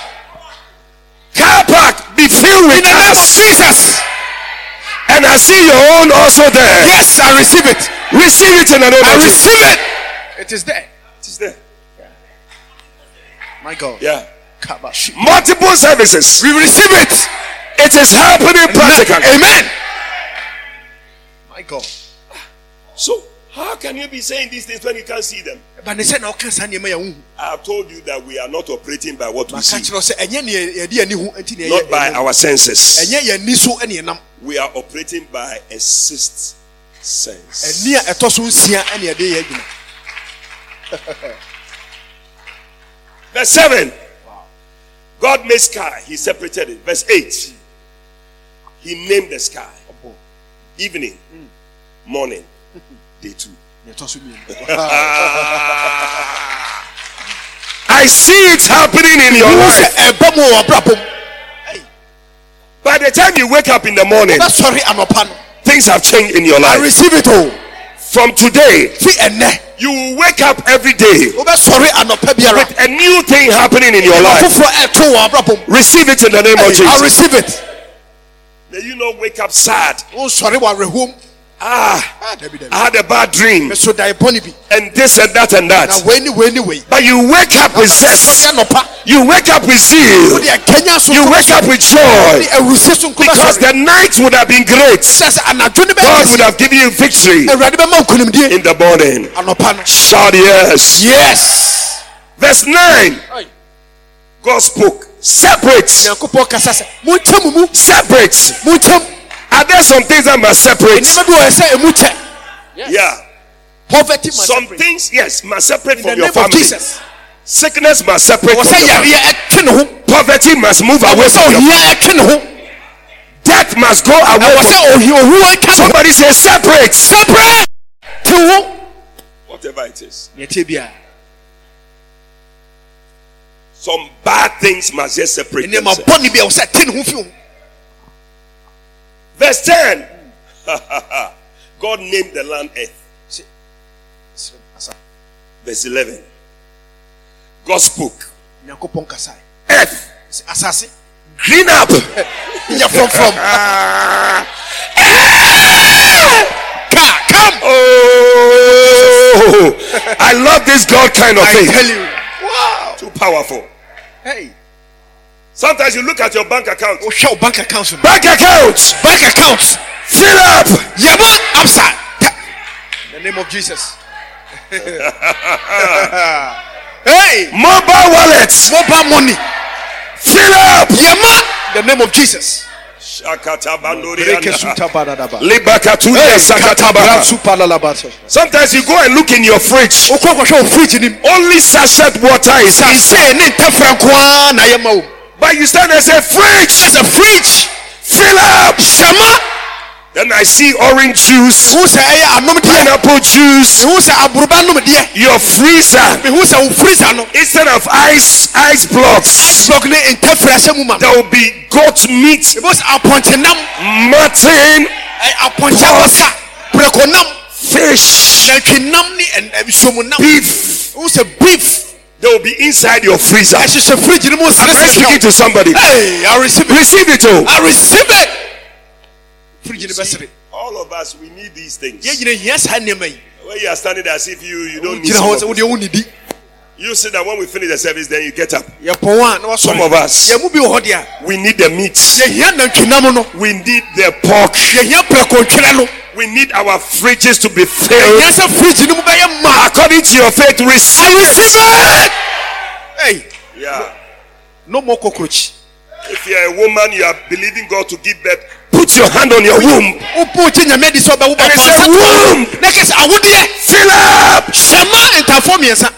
Car park be filled with In the name of Jesus. and I see your own also there. Yes, I receive it. Receive it in the name I of Jesus. receive it. It is there. It is there. My God. Yeah, multiple services. We receive it. It is happening practically. Amen. My God. So how can you be saying these things when you can't see them? ba ne sɛ na ɔka saa nneɛma yɛ wohu I have told you that we are not operating by what we maka see, kyerɛ wo sɛ ɛnyɛ ne yɛde ani hu nti ne not by our senses. ɛnyɛ yɛn ani so ɛne ɛnam We are operating by a sixth sense. ɛni a ɛtɔ so nsia ɛne yɛde yɛ adwuma Verse 7. God made sky, he separated it. Verse 8. He named the sky. Evening, hmm. morning, *laughs* day 2. ne ɛtɔ so mmienu *laughs* I see it happening in your life. ɛba mu wɔ w'abrabɔ mu By the time you wake up in the morning, bɛsɔre anɔpa no things have changed in your life. I receive it all. From today, you will wake up every day wobɛsɔre anɔpa biara with a new thing happening in your life. foforɔ ɛto wɔ w'abrabɔ mu Receive it in the name of Jesus. I receive it May you not wake up sad. Wonsɔre wɔ awerɛhoɔ Ah, Ah, dabi dabi I had a bad dream meso da bɔne bi and this and that and that. wei ne wei ne wei But you wake up with sɔre zest. You wake up with zeal. wode akanya so You wake up with joy. awusie so nkɔ Because the night would have been great. sɛ sɛ anadwo ne God would have given you victory awurade bɛma wo konimdie in the morning. anɔpa no Shout yes. yes Verse 9. God spoke. Separate. nyankopɔn kasa sɛ monkyɛ mu mu Separate. Monkyɛm Are there some things that must separate? nneɛma bi wɔ sɛ ɛmu kyɛ Yeah. poverty must Some separate. things, yes, must separate in the from your name of family. Jesus Sickness must separate wɔ from sɛ your family. yareɛ ɛtwe ne ho Poverty must move wɔ away sɛ from your ohia ɛtwe ne ho Death must go away from ohi ohu atwa ne ho Somebody say separate. separate te ho Whatever it is. neɛtie biara Some bad things must just separate nneɛma themselves. bɔne bi a wɔ sɛ te ne ho fi ho Verse 10. *laughs* God named the land earth. Verse 11. God spoke. Earth, green up. yɛ frɔmfrɔm Ah. come Oh, I love this God kind of I thing. tell you wow Too powerful. hey Sometimes you look at your bank account. Oh, show bank accounts. Bank accounts. bank accounts. fill up. yɛma upside in the name of Jesus *laughs* hey Mobile wallets, mobile money fill up. yɛma in the name of Jesus Shakata Breke bandoriana. suta badadaba. Libakatuya Hey, sakata katabra bara. supa lalabasa. Sometimes you go and look in your fridge. wokɔ kɔhwɛ wo fridge nim Only sachet water is inside. Sase ne ntɛfrɛ nkoa na yɛma wo But you stand and say, fridge, sɛ fridge. Fill up. hyɛma Then I see orange juice, mehu sɛ ɛyɛ anomdeɛ pineapple juice, mehu sɛ aboroba nomdeɛ your freezer. mehu sɛ wo freezer no. Instead of ice, ice blocks, block ne ntɛfrɛ hyɛ mu there will be goat meat, mehu sɛ apɔnkyenam mutton, ɛ- apɔnkye abasa prɛkonam fish, nantwinam ne ɛn- ɛ- nsuomunam beef. Mehu sɛ beef They will be inside your freezer. ɛhyehyɛ fridge no mu I'm speaking to somebody. Hey, I receive it. Receive it, oh. I receive it. Fridge no. All of us, we need these things. Yɛn nyinaa hia saa. When you are standing there as if you, you don't need some of it. You say that when we finish the service, then you get up. Yɛpɔn a na wasɔre. Some of us. Yɛn mu bi wɔ hɔ We need the meat. yɛhia nantwinam no. We need the pork. Yɛhia prɛkontwerɛ no. We need our fridges to be filled. Yɛhia sɛ fridge no mu bɛyɛ ma. According to your faith, receive I receive it. it. Hey, Yeah. no more cockroach. If you're a woman, you are believing God to give birth, put your hand on your womb. Wopo kye nyame adi sɛ ɔbɛwo ba And it fa said, womb. Na kɛ sɛ awodeɛ. Fill up. Hyɛma ntafoɔ mmiɛnsa.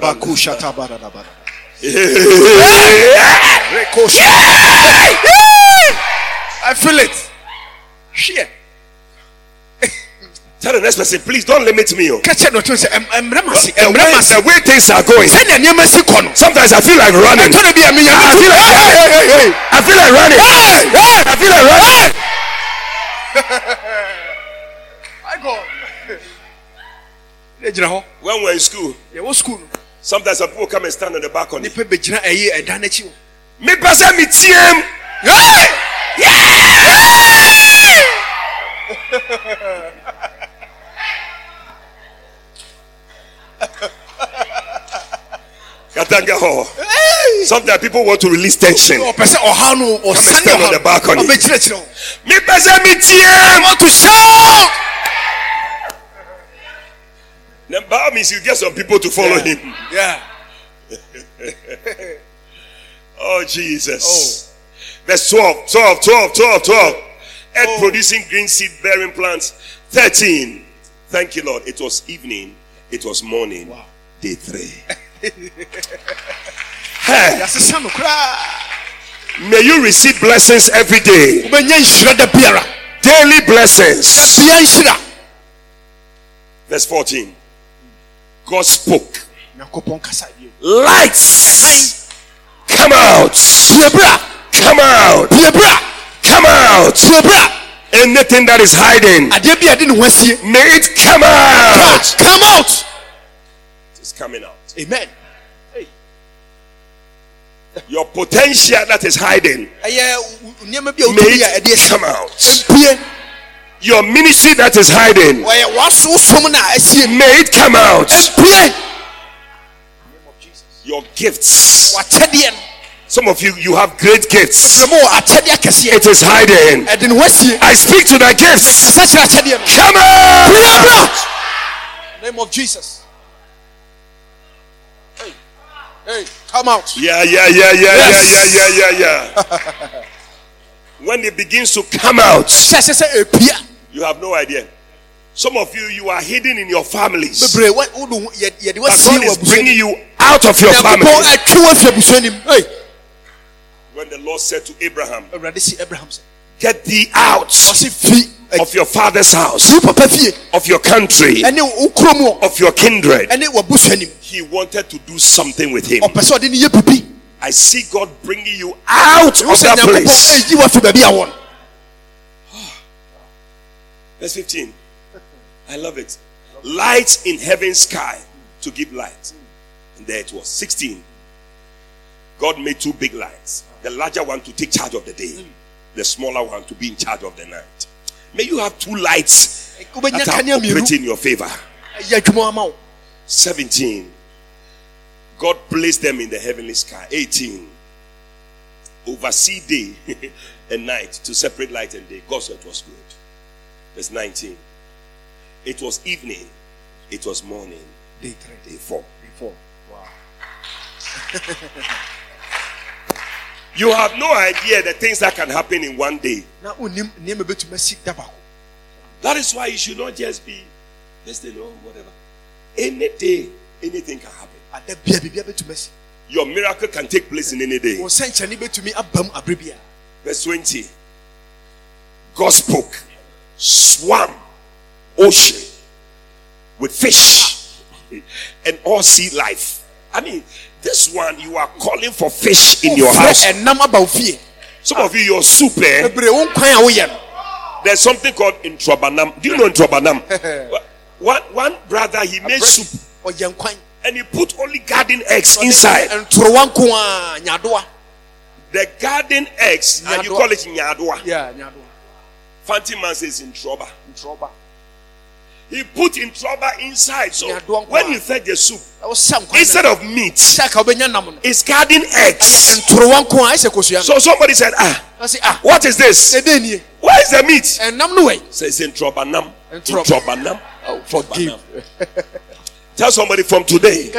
Baku shata badadabada. Reko shata. I feel it. Hwɛ. Tell the next person, please don't limit me. oh. Ka kyerɛ no ɔtwe sɛ ɛm- ɛmmerɛ ma se, The way, things are going. Sɛnea nneɛma si kɔ no. Sometimes I feel like running. Ɛtɔ da bi a me nyame I feel like, Hey, hey, hey, hey. I feel like running. Hey, hey. I feel like running. *laughs* My God. Ne gyina hɔ. When we're in school, Yɛwɔ school sometimes some people come and stand on the balcony. Nipa bɛgyina ɛyi ɛdan n'akyi. Me person me team. Hey! *laughs* Katanga ho. Hey! Sometimes people want to release tension. sɛ ɔhaw no Come and stand on the balcony. Me person me team. want to shout Then by means, you get some people to follow Yeah. him. Yeah. *laughs* Oh, Jesus. Verse 12, 12, 12, 12, 12. Earth Oh. producing green seed bearing plants. 13. Thank you, Lord. It was evening. It was morning. Wow. Day 3. *laughs* hey, yɛasesa no koraa may you receive blessings every day. wobɛnya nhyira da biara Daily blessings. Verse 14. God spoke. Lights. Come out. pie bra Come out. Anything that is hiding, adeɛ bi a ɛde ne ho asie may it come out. come out. It's coming out. amen. Your potential that is hiding, ɛyɛ wo- nneɛma bi a may wotumi a ɛde it come out. Your ministry that is hiding, wɔyɛ waso som no a asie. May it come out. Your gifts. Wakyɛdeɛ no Some of you, you have great gifts. brɛ mu wɔ akyɛdeɛ akɛseɛ It is hiding. ɛde ne ho asie I speak to the gifts. kasa kyerɛ akyɛdeɛ no Come out. name of jesus hey hey come out Yeah, yeah, yeah, yeah, Yes. yeah, yeah, yeah, yeah, yeah. *laughs* when it begins to come out, hyɛ hyɛ sɛ you have no idea. Some of you, you are hidden in your families. bebree wa- wode ho- yɛ- yɛde But wasie God wɔ is abusua bringing nim you out of your nyankopɔn family. When the Lord said to Abraham, Get thee out of your father's house, wo papa fie of your country, ɛne wo kurom wɔ of your kindred. He wanted to do something with him. ɔpɛ sɛ ɔde ne yɛ bibi I see God bringing you out of that place. ɛyi wo afi baabi a wɔ *sighs* no Verse 15. I love it. Light in heaven's sky to give light. And there it was. 16. God made two big lights. The larger one to take charge of the day, mm. the smaller one to be in charge of the night. May you have two lights eh, that are operating in your favor. Eh, ɛyɛ adwuma ama wo 17. God placed them in the heavenly sky. 18. Oversee day *laughs* and night to separate light and day. God said it was good. Verse 19. It was evening. It was morning. day three Day 4. day four wow *laughs* You have no idea the things that can happen in one day. That is why you should not just be this thing or whatever. Any day, anything can happen. Your miracle can take place in any day. Verse 20. God spoke, swam, ocean with fish and all sea life. I mean, this one you are calling for fish in your house. Some of you, your soup, eh, bebree wo nkwan a woyɛ no there's something called introbanam. Do you know introbanam? one, *laughs* one brother, he made soup and he put only garden eggs inside. ntorowa nko a nyadoa The garden eggs, and you call it nyadua. yɛ nyadoa Fancy man says in trouble. ntorɔba He put in trouble inside. So when you fed the soup, ɛwo sa nkwan instead of meat, sɛ ka wobɛnya nam no it's garden eggs. ntorowa nko a ɛsɛ kosua no So somebody said, Ah, ah what is this? Where is the meat? ɛnam no wei Says in trobanam. In trouble. trobanam. Oh, forgive. Tell somebody from today,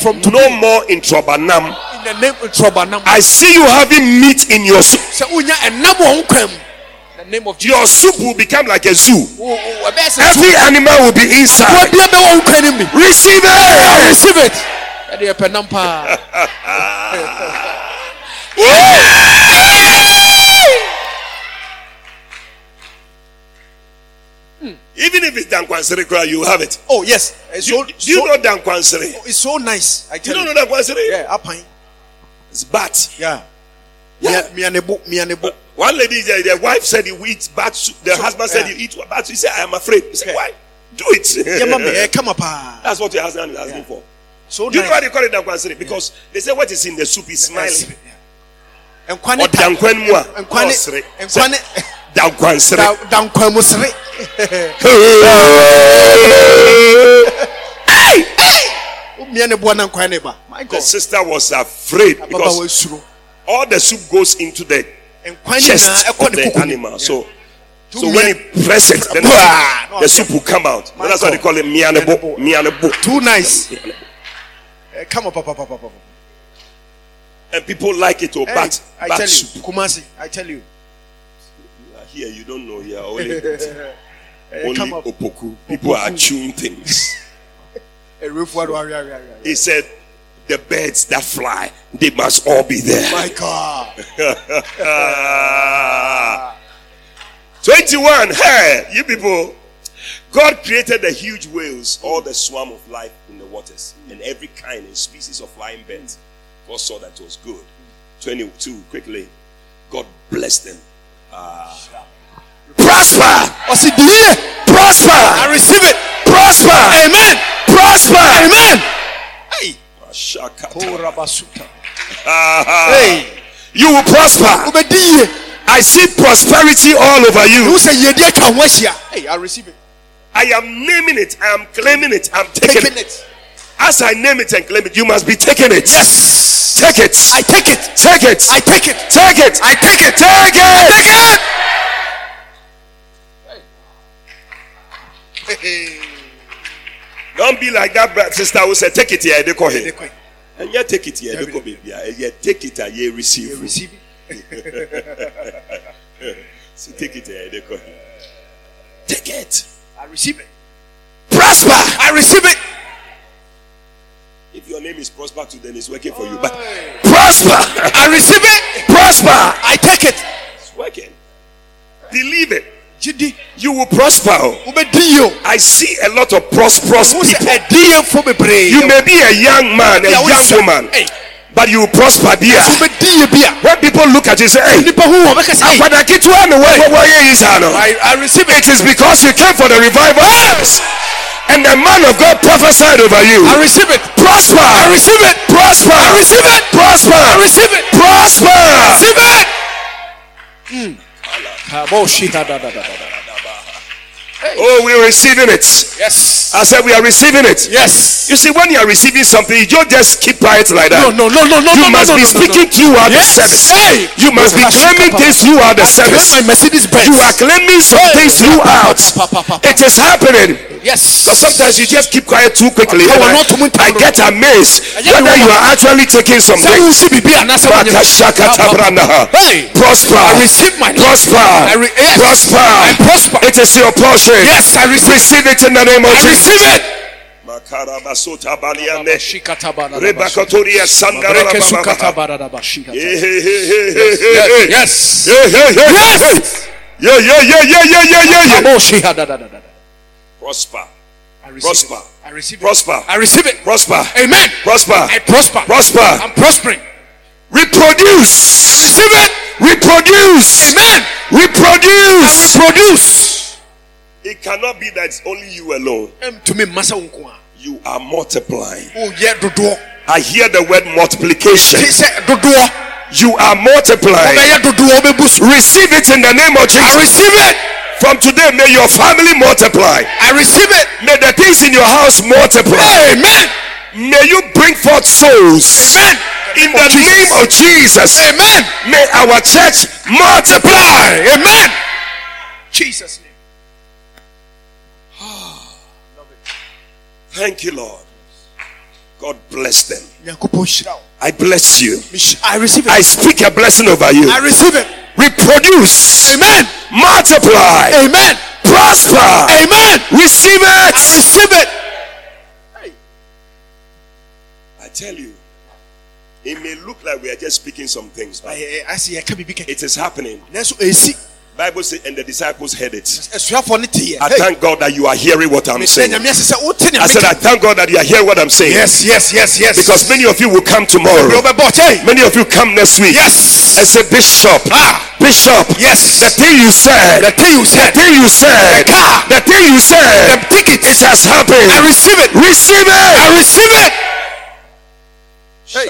from no today more in trobanam. in the name ntorɔba nam I see you having meat in your soup. The name of Jesus Your soup will become like a zoo. Every animal will be inside. bia bɛwɔ wo nkwan nim bi Receive it. receive it ɛde yɛpɛ nam paa Even if it's dankwansere you have it. oh yes it's Do, so, do you so, know dankwansere? Oh, it's so nice I You tell don't you know dankwansere? yeah apan It's bat. yeah Yeah. Mianebo One lady, the, wife said you eat bat soup. The So, husband said yeah. you eat bat soup. He said, I am afraid. He said, Okay. why? Do it. yɛma me ɛkama paa That's what your husband is asking Yeah. for. so Do you know why nice they call it dankwansere? Because they say what is in the soup is smiling. ne Or dankwan mu a, nkwa ne ɔsere. nkwa ne Dankwansere. da- dankwan mu sere *laughs* mia ne boa na nkwan ne ba my The sister was afraid because all the soup goes into the chest of the animal. So So when you press it, then the soup will come out. That's why they call it mianebo. Mianebo. Too nice. Eh, come on, papa, papa, papa. And people like it, or Hey, bat, I bat tell you. Kumasi, I tell you. You are here, you don't know. Here, only, *laughs* Eh, only opoku. People are chewing things. *laughs* Eh. He said, the birds that fly, they must all be there. My God. *laughs* 21. Hey, you people. God created the huge whales, all the swarm of life in the waters, and every kind and species of flying birds. God saw that was good. 22. Quickly. God blessed them. Ah. prosper! Prosper! I receive it. Prosper! Amen. Prosper! Amen. Hey. Shakata. Korabasuta. Hey. You will prosper. I see prosperity all over you. You say yedi atwa ho ahyia. Hey, I receive it. I am naming it. I am claiming it. I'm taking Taking it. it. As I name it and claim it, you must be taking it. Yes. Take it. I take it. take it. I take it. take it. I take it. Take it. Take it. Hey. Don't be like that sister who said, Take it here. They call him. And yeah, take it here. They call baby. Yeah, yeah, take it here. Yeah, receive. You receive it. *laughs* So take it here. They call him. Take it. I receive it. Prosper. I receive it. If your name is Prosper today, then it's working for you. But prosper. I receive it. prosper. I take it. It's working. Believe it. You will prosper. I see a lot of prosperous people. You may be a young man, a young woman, but you will prosper there. When people look at you, say, "Hey, Nipa hu wo beka say. akwada ketewa ne wo- wo- wo yɛ yi saa no." I I receive It it. is because you came for the revival and the man of God prophesied over you. I receive it. Prosper. I receive it. Prosper. I receive it. Prosper. I receive it. Prosper. Receive it. Mm. Da. Oh, we're receiving it. Yes. I said we are receiving it. Yes. You see, when you are receiving something, you don't just keep quiet like that. No, no, no, no, no, You no, must no, be no, no, speaking throughout the Yes. service. Hey. You must be claiming things throughout the service. Claim my Mercedes Benz. You are claiming some Hey. things throughout. It is happening. Yes. Because sometimes you just keep quiet too quickly. I, not too much- I get amazed whether you are- actually taking some Say who things. see bibi anasa wanya. Bakashakatabranaha. Hey. Prosper. I receive my Prosper. I re- yes. Prosper. I prosper. It is your portion. Yes, I receive. Receive it in the name of I Jesus. receive it. Makarabasota baliande. Shikata ba da da ba. Rebakatoria sandara Breke sukata bababa. ba da da ba. Shikata. Hey, hey, hey, hey, hey, hey, hey. Yes. Hey, hey, hey, Yes. hey. Yeah, yeah, yeah, yeah, yeah, yeah, yeah, yeah. Kaboshi da da da da da. Prosper. I receive Prosper. it. I receive it. Prosper. I receive it. Prosper. Amen. Prosper. I prosper. Prosper. I'm prospering. Reproduce. Receive it. Reproduce. Amen. Reproduce. I reproduce. It cannot be that it's only you alone. To me. You are multiplying. Oh yeah. I hear the word multiplication. Ti sɛ dodoɔ. You are multiplying. Oh, Ɔbɛyɛ dodoɔ ɔbɛbu so. Receive it in the name of Jesus. I receive it. From today, may your family multiply. I receive it. May the things in your house multiply. Amen. May you bring forth souls. Amen. In the name of Jesus. Amen. May our church multiply. Amen. Jesus name. Ah. Thank you, Lord. God bless them. Nyankopɔn hyira wo. I bless you. I receive it. I speak a blessing over you. I receive it. Reproduce. Amen. Multiply. Amen. Prosper. Amen. Receive I it. receive it. I tell you, it may look like we are just speaking some things, but Ayɛ- Asi yɛka biribi kɛ. it is happening. Bible says, and the disciples heard it. Asuafoɔ ne te I thank God that you are hearing what I'm saying. Nyame ase sɛ wote nea I said, I thank God that you are hearing what I'm saying. Yes, yes, yes, yes. Because many of you will come tomorrow. Many of you come next week. Yes. I say, Bishop. Ah. Bishop. Yes. The thing you said. The thing you said. The thing you said. The car. The thing you said. The ticket. It has happened. I receive it. Receive it, I receive it. Hey.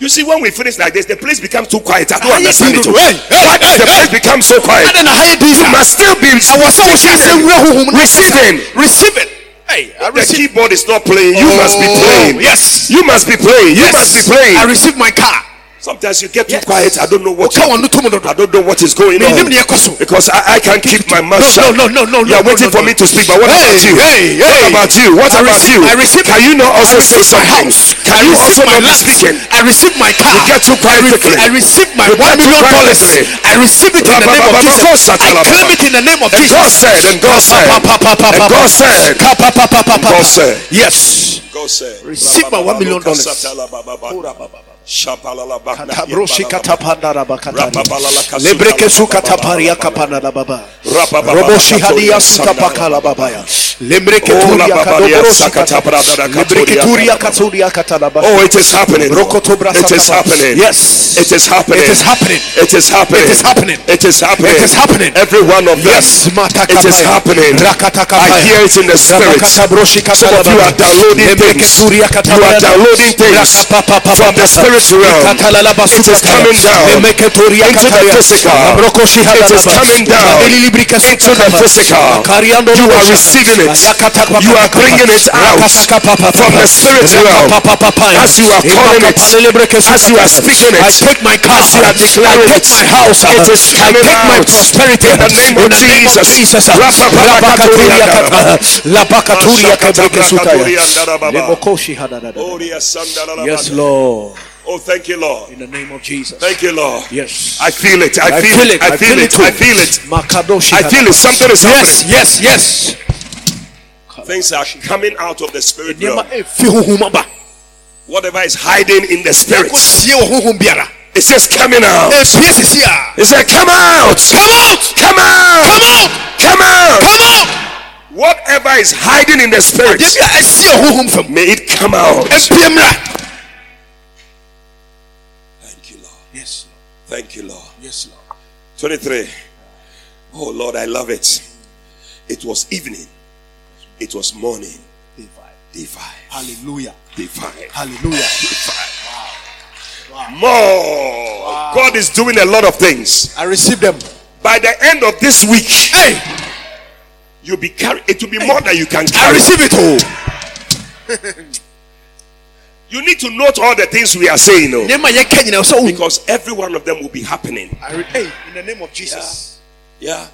You see, when we finish like this, the place becomes too quiet. I don't understand it. Hey, hey, Why does hey, the place become so quiet? Ade na ha yɛ din You must still be Ɛwɔ sɛ wohyɛ ase speaking nwura honhom and no receiving. Receive it. Hey, I The keyboard is not playing. You must be Oh, playing. yes. You must be playing. You Yes. must be playing. I receive my car. Sometimes you get too Yes. quiet. I don't know what. Woka wɔn no to mu dodo. I don't know what is going on. nea ɛkɔ so. Because I, I can't keep my mouth No, shut. no, no, no, You are no, waiting no, for me to speak, but what Hey, about you? hey, What about you? What I about receive- you? I receive- Can you not also say something? house. Can I you also my not speaking? I receive my car. You get too quiet I, re- quickly. I receive my You one million dollars. I receive it in the name of Jesus. I claim it in the name of Jesus. God said, and God said, and God said, God said. Yes. God said, Receive my one million dollars. Katabroshi katapanda rabakatari. Lebreke sukataparia kapana rababa. Roboshi hadia sutapakala babaya. Lembreke Oh, turia kadobroshi sakatabrada. Lebreke turia katuria katalaba. Oh, it is happening. Rokotobra It is happening. Yes. It is happening. It is happening. It is happening. It is happening. It is happening. It is happening. Every one of them. Yes, It is happening. I hear it in the spirit. Some of you are downloading things. You are downloading things from the spirit realm. It is coming down. Into the physical. It is coming down. Into the physical. You are receiving it. You are bringing it out from the spirit realm. As you are calling it, as you are speaking it, I take my car, as you are declaring I take my house, it is I coming take my prosperity. in the name of Jesus. Yes, Lord. Oh, thank you, Lord. In the name of Jesus. Thank you, Lord. Yes. I feel it. I feel it. I feel it. I feel it. Makadoshi I feel it. Something is Yes, happening. yes, yes. yes. Things are coming out of the spirit realm. Nneɛma efi honhom aba. Whatever is hiding in the spirit, Ɛkɔsie wɔ honhom biara. it says coming out. Epie sisi a. It said, Come out. Come out! Come out. Come out! Come out. Come out! Whatever is hiding in the spirit, Deɛ bi a ɛsie honhom fam. may it come out. Epie mmra. Thank you, Lord. Yes, Thank you, Lord. yes, Lord. 23. Oh, Lord, I love it. It was evening. It was morning. Day five. Day 5. Hallelujah. Day 5. Hallelujah. Day 5. More. God is doing a lot of things. I receive them. By the end of this week, Hey, you'll be carry. It will be more than you can carry. I receive it all. *laughs* You need to note all the things we are saying, oh, Nneɛma a yɛka nyinaa sɛ wohu. because every one of them will be happening. I re- Hey, in the name of Jesus. Yeah,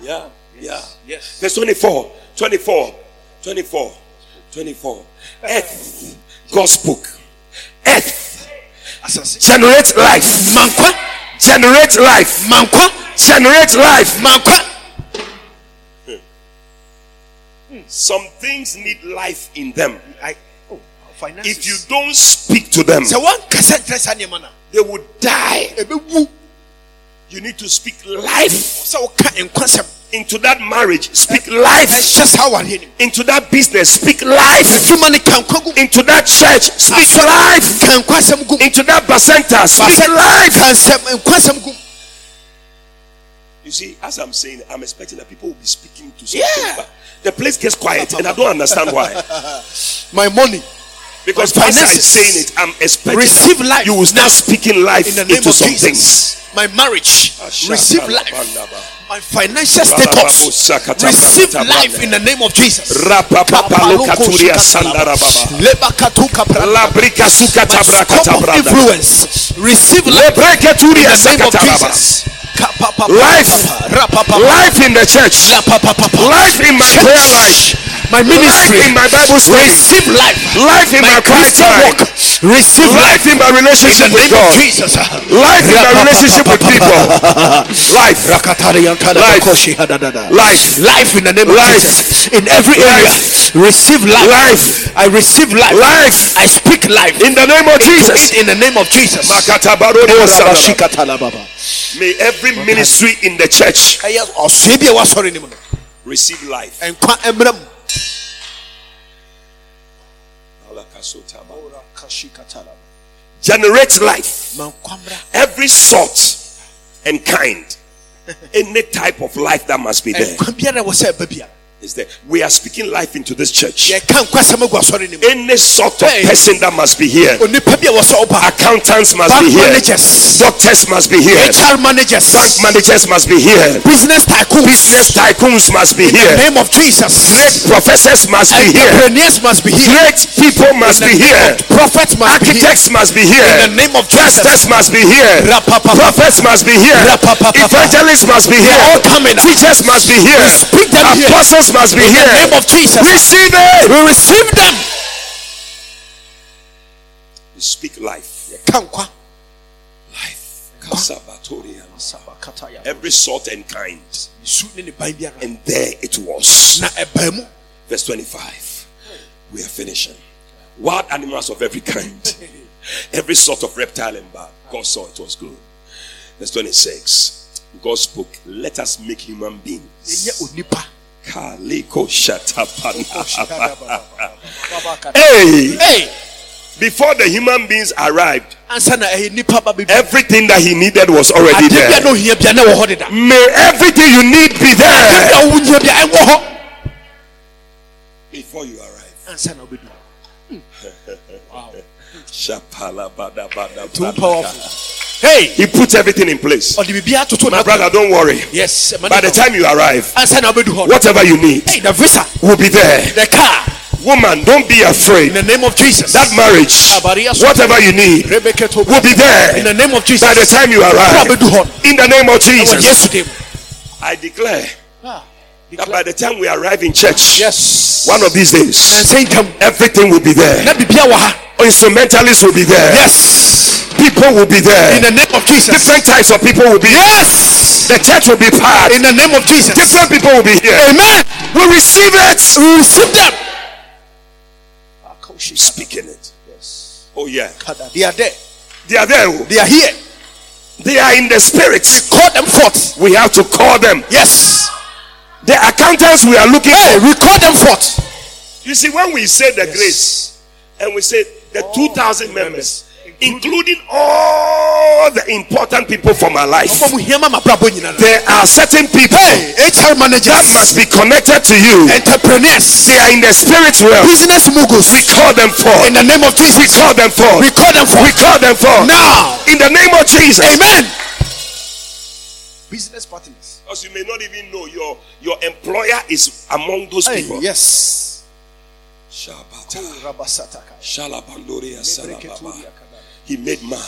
yeah, yeah. Yes. Verse 24, 24, 24, 24. Earth, God spoke. Earth, generate life. Mankwa. Generate life. Mankwa. Generate life. Mankwa. Hmm. Some things need life in them. I, finances. If you don't speak to them, sɛ wankasa nkyerɛ saa nneɛma no a, they will die. You need to speak life into that marriage. Speak life awareɛ nim into that business. Speak life adwuma no ka into that church. Speak life ka nkwasɛm gu into that placenta. Speak life. ka nsɛm nkwasɛm gu You see, as I'm saying, I'm expecting that people will be speaking to Yeah. something. But the place gets quiet, and I don't understand why. *laughs* my money Because My as I'm saying it, I'm expecting Receive life you will start speaking life in the name into of some Jesus. things. my marriage receive life. my financial status receive life in the name of Jesus. My influence receive life in the name of. Jesus. Life. Life in the church. Life in my prayer life. My Life ministry in my Bible study. receive life Life in my quiet Christian walk receive Life life in my in relationship the with of God. Jesus Life in my relationship with people. Life. life Life. life in the name of Life. Jesus in every area receive life Life. I receive life Life. I speak life In the name of Jesus. in the name of Jesus Makatabarodo sandarababa. Rabashikatalababa. May every ministry in the church Ɛyɛ ɔsɔe bi a wasɔre ne mu no receive life. Generate life. ma nkwa mmra Every sort and kind. *laughs* Any type of life that must be there. Nkwa biara a ɛwɔ sɛ ɛba bia is there. We are speaking life into this church. yɛka nkwasɛm agu asɔre no mu Any sort of person that must be here. onipa bi a wɔ sɛ ɔba Accountants must bank be here. managers Doctors must be here. hr managers Bank managers must be here. business tycoons Business tycoons must be here. in the name of jesus Great professors must be here. entrepreneurs must be here Great people must be here. prophets must be here Architects must be here. In the name of Jesus. Pastors must be here. Rapapapa. Prophets must be here. Rapapapa. Evangelists must be here. All coming. Teachers must be here. We speak them here. Must be in the here. name of jesus Receive it. we receive them We speak life. Life. Every sort and kind. su ne ne ban biara And there it was. na ɛbaa mu Verse 25. We are finishing. Wild animals of every kind. *laughs* Every sort of reptile and bird. God saw it was good. Verse 26. God spoke, let us make human beings. Ɛnyɛ onipa Kaliko shatapana. Hey! hey Before the human beings arrived, ansa na ɛyɛ nipa ba bɛbi everything that he needed was already adeɛ bia na there. ohia bia na ɛwɔ hɔ deda May everything you need be there bia wohia bia ɛwɔ hɔ before you arrive. ansa na *laughs* wobɛdu Shapalabadabadabada. too powerful hey He put everything in place. ɔde biribiara toto My brother, don't worry. yes By the time you arrive, ansa na wobɛdu whatever you need hey the visa. will be there. the car. Woman, don't be afraid. in the name of jesus. That marriage, whatever you need, will be there. in the name of jesus. By the time you arrive, bɛdu hɔ no in the name of Jesus, I declare Ah, that by the time we arrive in church, yes. one of these days, everything will be there. Instrumentalists will be there. yes People will be there. in the name of jesus Different types of people will be yes The church will be packed. in the name of jesus Different people will be here. amen We receive it. we receive them Speaking it. Yes. Oh yeah. they are there They are there. oh. they are here They are in the spirit. We call them forth We have to call them. yes The accountants we are looking hey for. we call them forth You see, when we say the grace and we say the 2,000 members, including all the important people for my life, ɔmɔ mu hiama ma brabɔ nyina no there are certain people hey hr that managers must be connected to you. entrepreneurs They are in the spirit realm. business moguls We call them for. in the name of Jesus. We jesus call them forth. we call them for. We call them for. now In the name of Jesus. amen business partners Because you may not even know your, your employer is among those hey people. yes Shabata. rabasataka Shalabandoria salababa. He made man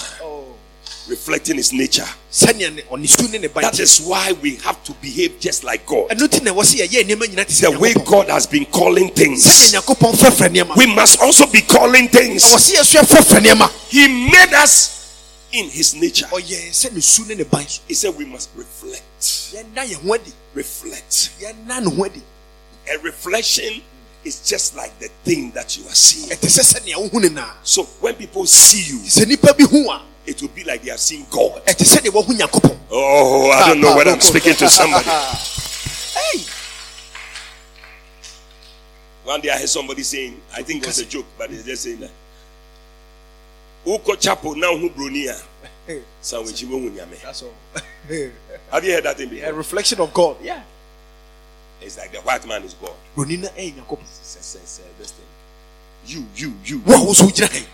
reflecting his nature. sɛnea ne ɔne su ne ne ban That is why we have to behave just like God. ɛno nti na ɛwɔ sɛ yɛyɛ nneɛma nyina te sɛ The way God has been calling things. nyankopɔn frɛfrɛ nneɛma We must also be calling things. sɛ yɛso yɛfrɛfrɛ nneɛma He made us in his nature. ɔyɛ sɛ ne su ne ne ban so He said we must reflect. yɛnna yɛn ho adi Reflect. yɛnna ne ho adi A reflection is just like the thing that you are seeing. ɛte sɛ sɛnea wohu ne naa So when people see you, sɛ nnipa bi hu a it will be like they have seen God. ɛte sɛ deɛ wahu nyankopɔn Oh, I don't know *laughs* whether I'm speaking to somebody. *laughs* hey One day I heard somebody saying, I think it was a joke, but they're just saying that. Uko chapo hu bronia. *laughs* Sandwich that's all Have you heard that thing a reflection of God yeah It's like the white man is God. broni na ɛyɛ nyankopɔn Say, say, say, this thing. You, you, you. wo wo so wogyina ha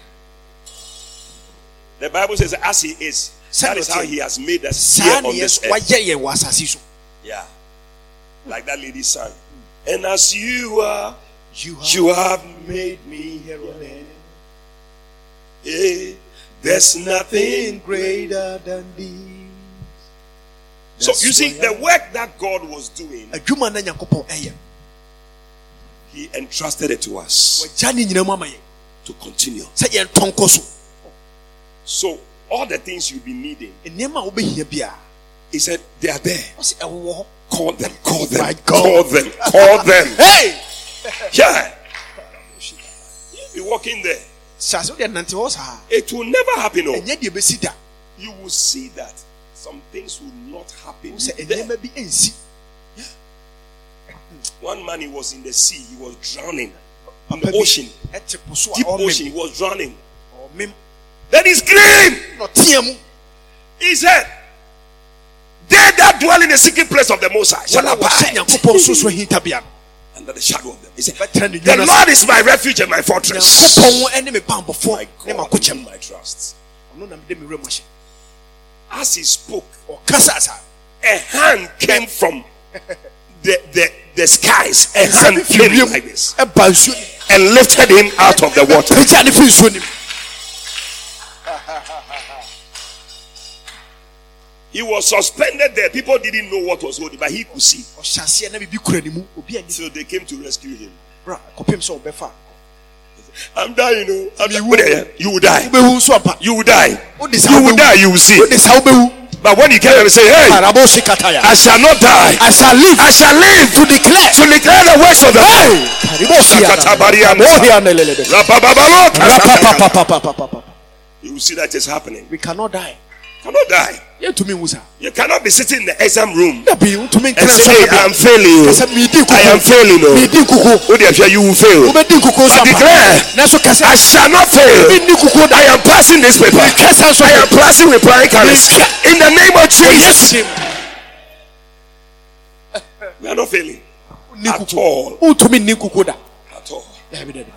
The Bible says, as he is, that is how he has made us here on this earth. wayɛ yɛn wɔ asase so Yeah. Like that lady sang. And as you are, you you have made me here on earth Hey, there's nothing greater than these So you see, the work that God was doing, adwuma na nyankopɔn ɛyɛ He entrusted it to us wagya ne nyina mu ama yɛn to continue. sɛ yɛntɔ nkɔ so all the things you'll be needing, nneɛma a wobɛhia biara He said, they are there. Call them, call them, call them, call them. hey Yeah. You'll be walking there. sase wodeɛ nante hɔ saa It will never happen. Oh. ɛnyɛ deɛ bɛsi da You will see that some things will not happen. sɛ there. nneɛma bi ɛnsi One man, he was in the sea, he was drowning in the ocean, ɛte po so a deep ocean. He was drowning. Then he screamed. na ɔteɛ mu He said, They that dwell in the secret place of the Most High shall abide. nyankopɔn soso hintabea no under the shadow of them. He said, The. Lord is my refuge and my fortress. nyankopɔn ne me bammɔfoɔ My God, my trust. As he spoke, a hand came from the, the, the skies. A hand came like this ɛba nsuo nim and lifted him out of the water. pagya ne fi nsuo nim He was suspended there. People didn't know what was holding, but he could see. ɔhyɛ aseɛ na biribi kura ne mu obi ani So they came to rescue him. I'm dying, oh. you know. I'm You will. You will die. wobɛwu nso ampa You will die. You will die. You will see. wode saa wobɛwu But when you there and say, Hey, I shall not die. I shall live I shall live to declare to declare the works of the Lord. Rapapapapapapapa. You will see that is happening. we cannot die cannot die. yɛntumi nwu saa You cannot be sitting in the exam room dabi ntumi and nkira say, Hey, I am failing. kasa miidi I am nkuku failing. Oh, miidi nkuku Oh, dear, you will fail. wobɛdi nkuku nso But declare, nanso kasa I shall not fail. minni kuku da I am passing this paper. kasa nso I am passing with flying colors. In the name of Jesus. yesu We are not failing ni at all. ntumi nni nkuku da At all. dabi dabi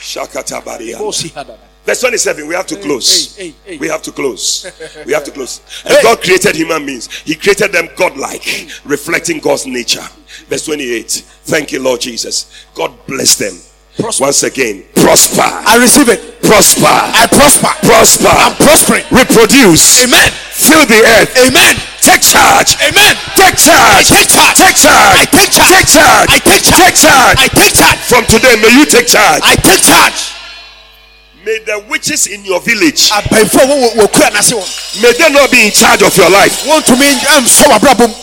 Shakatabaria. osi ha dada Verse 27, we have to close. hey, hey, hey. We have to close. *laughs* We have to close. And God created human beings. He created them godlike, reflecting God's nature. Verse 28. Thank you, Lord Jesus. God bless them. Prosper. Once again, prosper, I receive it prosper, I prosper prosper, I'm prospering reproduce, amen fill the earth, amen take charge, amen take charge, take charge. take charge, I take charge. take charge, I take charge. take charge. I take charge From today, may you take charge. I take charge May the witches in your village, abɛnfo a wɔwɔ wɔkura n'ase may they not be in charge of your life. wɔntumi nsɔ w'abrabɔ mu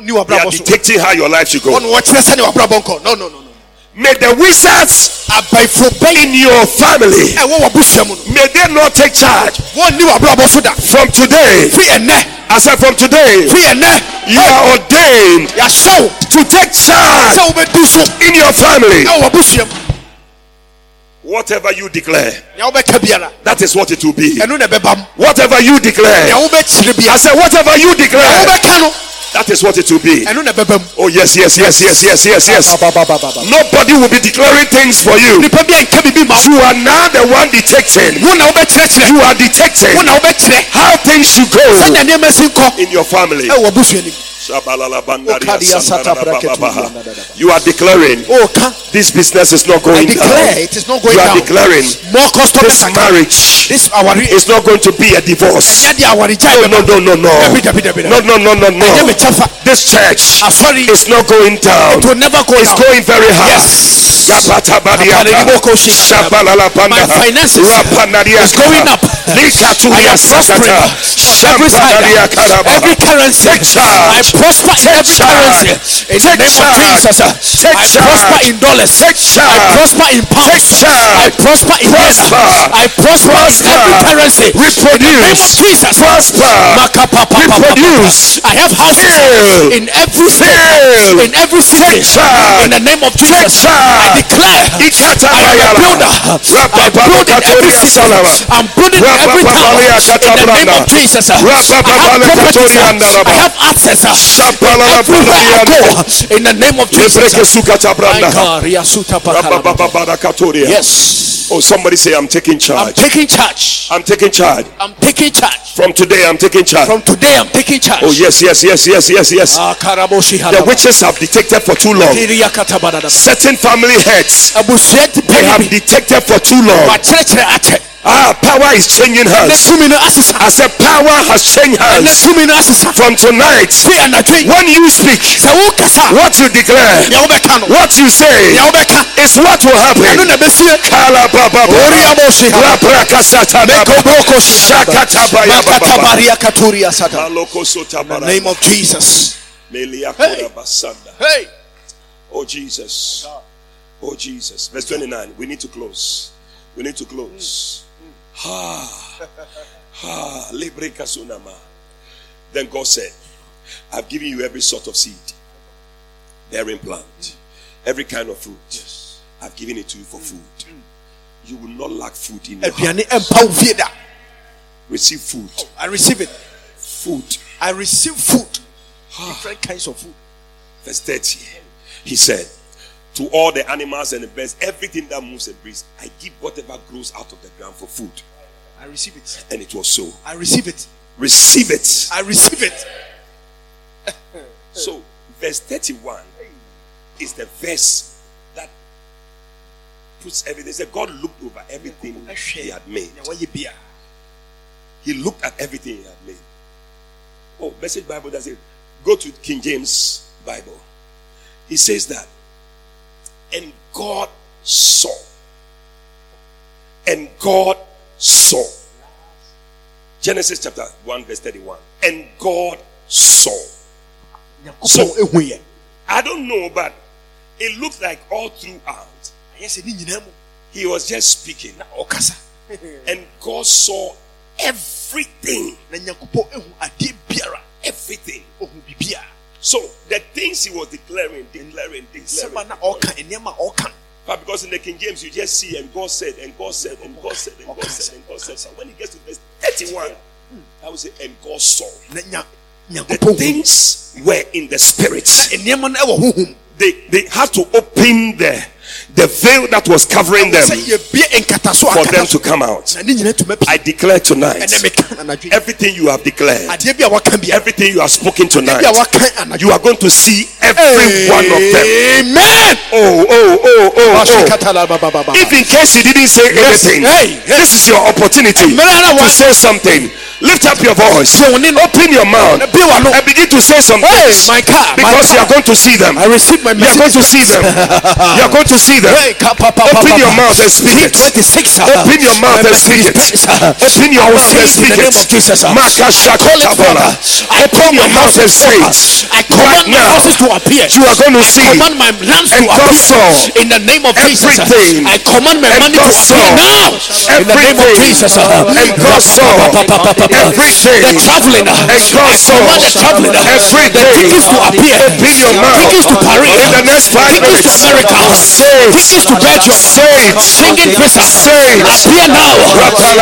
ɔnni They are so. dictating how your life should go. ɔno wɔkyerɛ sɛne w'abrabɔ nkɔ no no no no. May the wizards in your family, ɛwɔ w'abusua mu no may they not take charge. so From today, I said from today, you are ordained to take charge so? in your family. Ɛwɔ w'abusua mu Whatever you declare, nea wobɛka biara that is what it will be. ɛno na ɛbɛba mu Whatever you declare, I said, whatever you declare, that is what it will be. ɛno na ɛbɛba mu Oh, yes, yes, yes, yes, yes, yes, yes. Nobody will be declaring things for you. nipa bi a nka bibi ma wo You are now the one detecting. wo na wobɛkyerɛkyerɛ You are detecting wo na wobɛkyerɛ how things should go sɛnea nneɛma si nkɔ in your family. You are declaring this business is not going I declare down. it is not going You are down declaring more customers this marriage this awari is not going to be a divorce. ɛnyɛ de awari gya No, no, no, no, no. No, no, no, no, no. This church ah, asɔre is not going down. it will never go It's down going very high. yes. My finances is going up. I am prospering. On every side every currency. I prosper in every currency. In the name of Jesus. I prosper in dollars. I prosper in pounds. I prosper in naira I prosper in every currency. In the name of Jesus. Prosper. Reproduce. I have houses in every state in every city in the name of Jesus. I declare I am a builder I build in every salama. I'm building in every town in the name of Jesus I have properties I have access everywhere I go in the name of Jesus. Yes Oh, somebody say, I'm taking charge. I'm taking charge I'm taking charge. I'm taking charge From today, I'm taking charge. from today I'm taking charge Oh, yes, yes, yes, yes, yes, yes. Ah, The witches have detected for too long. Certain family heads, abusua ti they have detected for too long. wakyerɛkyerɛ Ah, power is changing ne hands. tumi no I said, power has changed ne hands. tumi no asesa From tonight, fi anadwo yi when you speak, what you declare, nea wobɛka no what you say, is what will happen. na bɛsie Kalababa. oriaboshi Raprakasatadaba. Shakatabayababa. makatabaria katuria sata in the name of Jesus Meliakorabasanda. hey Oh Jesus. Oh Jesus. Verse 29. We need to close. We need to close. Libre kasunama. Then God said, I've given you every sort of seed, bearing plant, every kind of fruit. I've given it to you for food. You will not lack food in your house. ɛmpa wo fie Receive food. Oh, I receive it Food. I receive food different kinds of food Verse 30. He said, To all the animals and the birds, everything that moves and breathes, I give whatever grows out of the ground for food. I receive it. And it was so. I receive it. Receive it. I receive it. So, verse 31 is the verse that puts everything. Said God looked over everything he had made. He looked at everything he had made. Oh, message Bible does it. Go to King James Bible. He says that, and God saw. And God saw. Genesis chapter 1, verse 31. And God saw. So, I don't know, but it looked like all throughout he was just speaking. *laughs* and God saw everything. Everything. So the things he was declaring, declaring, declaring. But because in the King James you just see and God said and God said and God said and God said and God said. So when he gets to verse 31, I would say, and God saw. The things were in the spirit. They they had to open the the veil that was covering them for them to come out. I declare tonight everything you have declared, everything you have spoken tonight, you are going to see every one of them. Amen. Oh, oh, oh, oh, oh. If in case you didn't say anything, this is your opportunity to say something. Lift up your voice. Open your mouth and begin to say something. Because you are going to see them. I receive my You are going to see them. You are going to see them. Open your mouth and speak it. Open your mouth and speak it. Open your mouth and speak it. Open your mouth and say it. I command my houses to appear. You are going to see. I command my lands to And God appear. saw In the name of Jesus. everything. I command my money to appear now. In the name of everything. Jesus. And God saw everything. The traveling. Uh, and God I saw command the traveling. Uh, the tickets to appear. Open your mouth. Tickets to Paris. In uh, the next five Tickets to. America. Say Tickets to Belgium. Say it. Schengen visa. Say it. Appear now.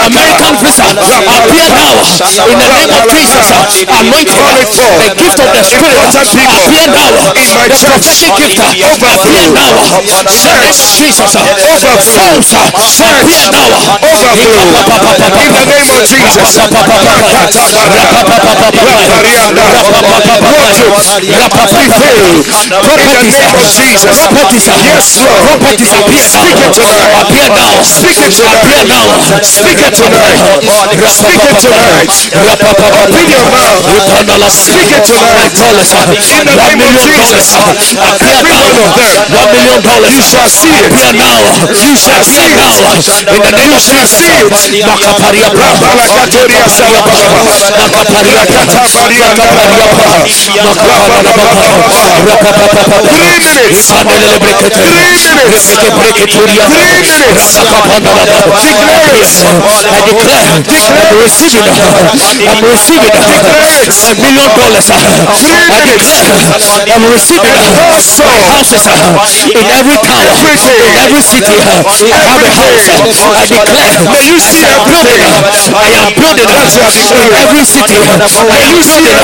American visa. Appear now. In the name of Jesus. Anointing. Call it forth. The gift of the Spirit. Appear now. The prophetic gift. Appear Overflow. now. In the name of Jesus. Appear now. In the name of Jesus. Yes, Lord. Properties appear now. It. Appear now. Speak it Appear now. Speak it tonight. Speak it tonight. Open your mouth. Speak it tonight. In the name of Jesus. Every one. One million dollars. You shall see it. Appear now. You shall see Appear now. it. In the name You of shall Jesus. see it. Makaparia Brava. Rabalakatoria salababa. Makaparia ndababa. Three minutes. Three minutes. Three minutes. Declare it. I declare, I'm receiving, I'm receiving a million dollars. I declare, I'm receiving houses uh, in every town, in every city. Uh, I have a house. Uh, I declare, May you see I am building, everything. I am building in every city. I am building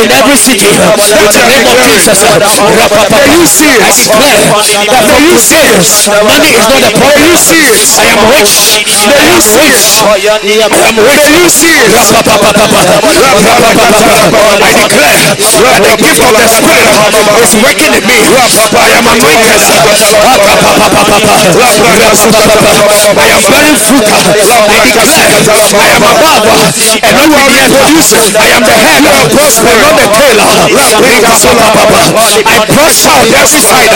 in every city. In the name of Jesus, May you see I declare that from today, money is not a problem. May you see it. I am rich. May you see it. I am rich. May you see it. I declare that the gift of the Spirit is working in me. I am anointed. I am very frugal. I declare I am above and not beneath. I am the head and not the tail. I prosper on every side.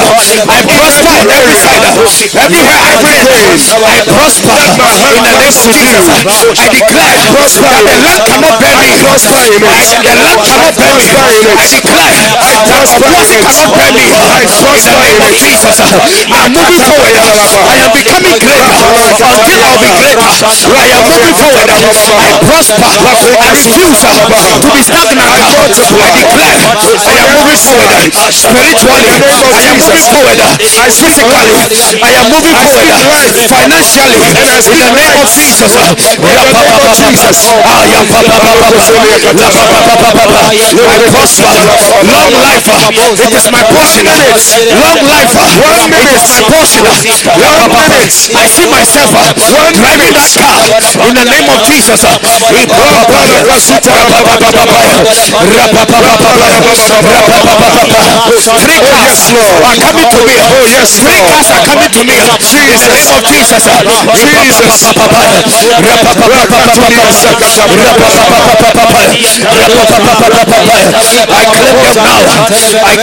I prosper on every Everywhere I go, I prosper in the name of Jesus. I declare that the land cannot bear me. The land cannot bear me. I declare that opposite cannot bear me. In the name of Jesus. I am moving forward. I am becoming greater until I'll be greater. I am moving forward. I prosper I refuse to be stagnant. I declare I am moving forward spiritually. I am moving forward physically. I am moving forward financially. In the name of Jesus. Jesus. I prosper. Long life. It is my portion. Long life. It is my portion. One minute. I see myself driving that car in the name of Jesus. Three cars are coming to me. Oh yes, three cars are coming to me. Name of Jesus. I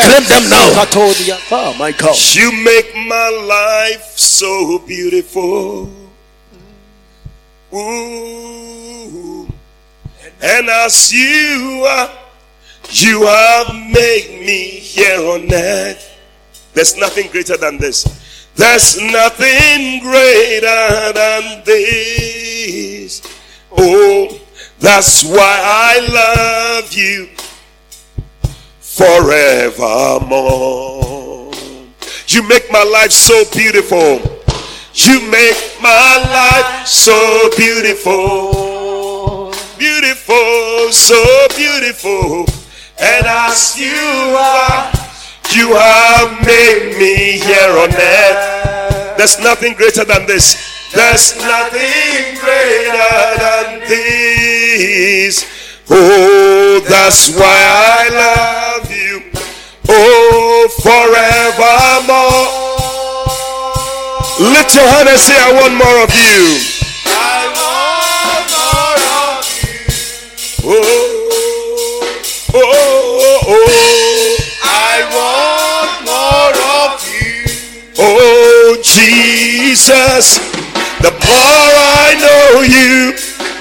claim them now. I claim them now. Oh my God. You make my life so beautiful. Ooh. And as you are, you have made me here on earth. There's nothing greater than this. There's nothing greater than this. Oh, that's why I love you forevermore. You make my life so beautiful. You make my life so beautiful. Beautiful, so beautiful. And as you are, you have made me here on earth. There's nothing greater than this. There's nothing greater than this. Oh, that's why I love you. Oh, forevermore. Lift your hand and say, I want more of you. I want more of you. Oh, oh, oh, Jesus. The more I know you,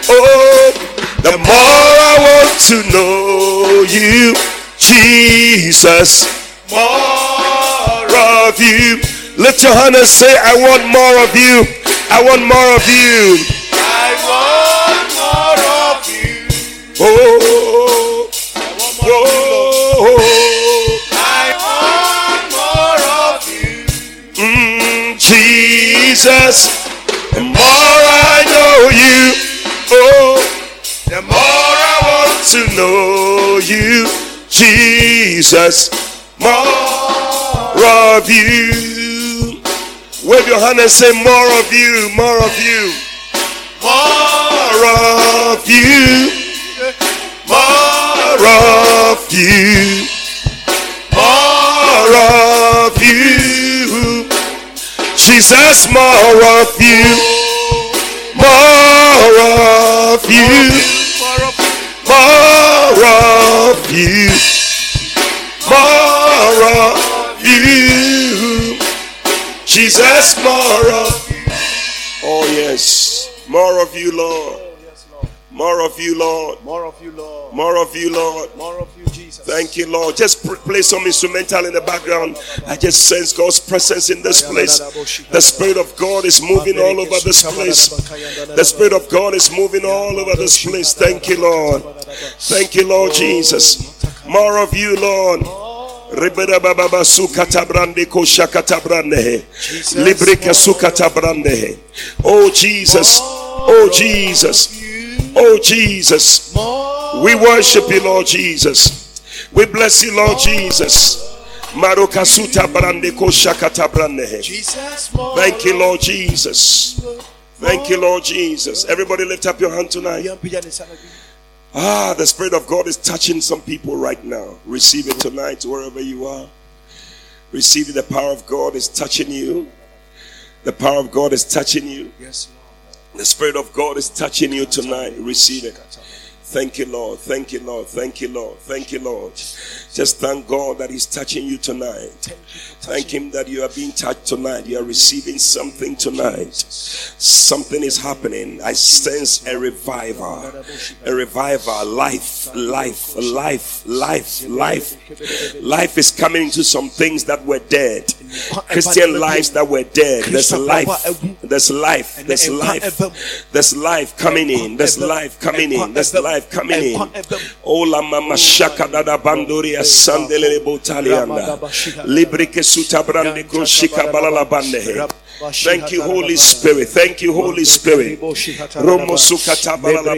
oh, the more I want to know you. Jesus. More of you. Lift your hand and say, I want more of you. I want more of you. I want more of you. Oh, Jesus, the more I know you, oh, the more I want to know you. Jesus, more of you. Wave your hand and say, More of you, more of you, more of you, more of you, Jesus, more of you, more of you, more of you, more of you. Jesus, more of you. Oh, yes. More of you, Lord. More of you, Lord. More of you, Lord. More of you, Lord. More of you, Thank you, Lord. Just pr- play some instrumental in the background. I just sense God's presence in this place. The Spirit of God is moving all over this place. The Spirit of God is moving all over this place. Thank you, Lord. Thank you, Lord Jesus. More of you, Lord. Ribera baba kosha katabrande. Librika su katabrande. Oh Jesus. Oh Jesus. Oh Jesus. We worship you, Lord Jesus. We bless you, Lord Jesus. Marokasuta brande kosha katabrande. Jesus, more. Thank you, Lord Jesus. Thank you, Lord Jesus. Everybody lift up your hand tonight. Ah, the Spirit of God is touching some people right now. Receive it tonight, wherever you are. Receive it. The power of God is touching you. The power of God is touching you. Yes, The Spirit of God is touching you tonight. Receive it. Thank you, Lord. Thank you, Lord. Thank you, Lord. Thank you, Lord. Just thank God that He's touching you tonight. Thank Him that you are being touched tonight. You are receiving something tonight. Something is happening. I sense a revival. A revival. Life, life, life, life, life. Life is coming into some things that were dead. Christian lives that were dead. There's life. There's life. There's life. There's life coming in. There's life coming in. There's life coming in. Ola oh, mama shaka dada bandoria sandelele botalianda. Librike suta brande koshika balala bande. Thank you, Holy Spirit. Thank you, Holy Spirit. Romo sukata balala.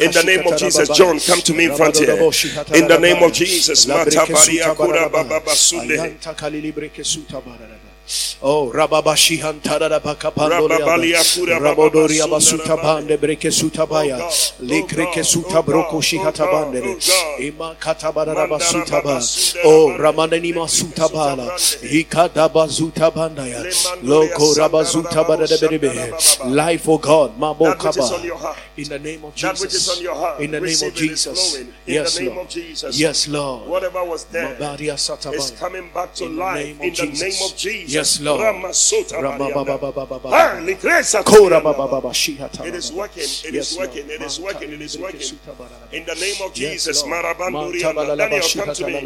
In the name of Jesus, John, come to me in front here. In the name of Jesus, Mata baria kura baba basunde. Oh, Rababashi Hantara Kura Rabodoria Basuta Bande Breke Sutabaya, Likreke Suta Broko oh, God, Shihata oh, God, Bande, God. Ima Katabara Basutaba, Oh, Ramananima Sutabala, Sutabrande. Hikada Bazuta Bandaya, Lemandoria Loco Rabazuta Shandara Life, oh God, Mabo That on Kaba, your heart. in the name of That which is on Jesus, your heart. in the name of Jesus, yes, Lord, yes, Lord, Whatever was dead is coming back to life. in the name of Jesus. Yes, Lord. It is working. It is working. It is working. It is working. In the name of Jesus, Lord. Marabandurianda. Mantabalala Daniel, come to me.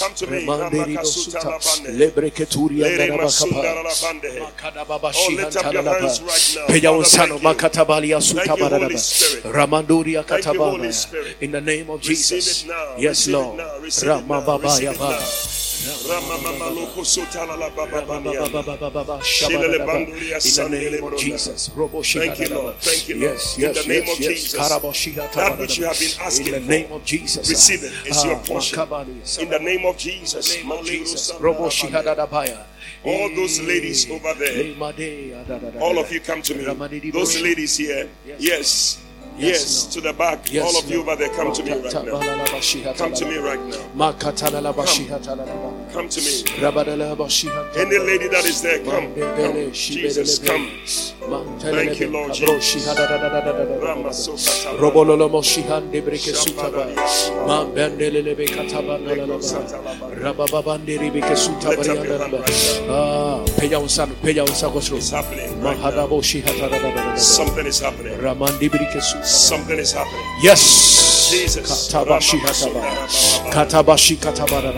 Come to me. Remanderi Ramakasuta Bosuta. Labande. Lebreketuria Lere Narabakapa. Masunda Labande. Makadababa Oh, lift up your hands right now. Peya Father, unsano thank you. makatabalia suta Thank you, Holy barababa. Spirit. Ramanduria Thank you, Holy katabana. Spirit. In the name of Jesus. Yes, Lord. it Jesus. Thank you. Lord. Thank you, Lord. Yes, yes, yes. That which you have been asking your portion. In the name of Jesus. All those ladies over there. All of you come to me. Those ladies here. Yes. Yes. Lord. To the back. Yes, All of you over there, come to me right now. Come to me right now. Lalaba. Come to me. Any lady that is there, come. Come. Jesus, come. Thank you, Lord Jesus. Ramasokata. Robololo shihande breke sutaba. Man bendelele katabana Rabababandiri beke sutabari Lift up your hand Ah, peja unsan, peja unsagosro. It's happening right now. Mahadabo shihata lalaba. Something is happening. Ramandi breke sutaba. Something is happening. Yes. Jesus. Katabashi. Katabashi katabara.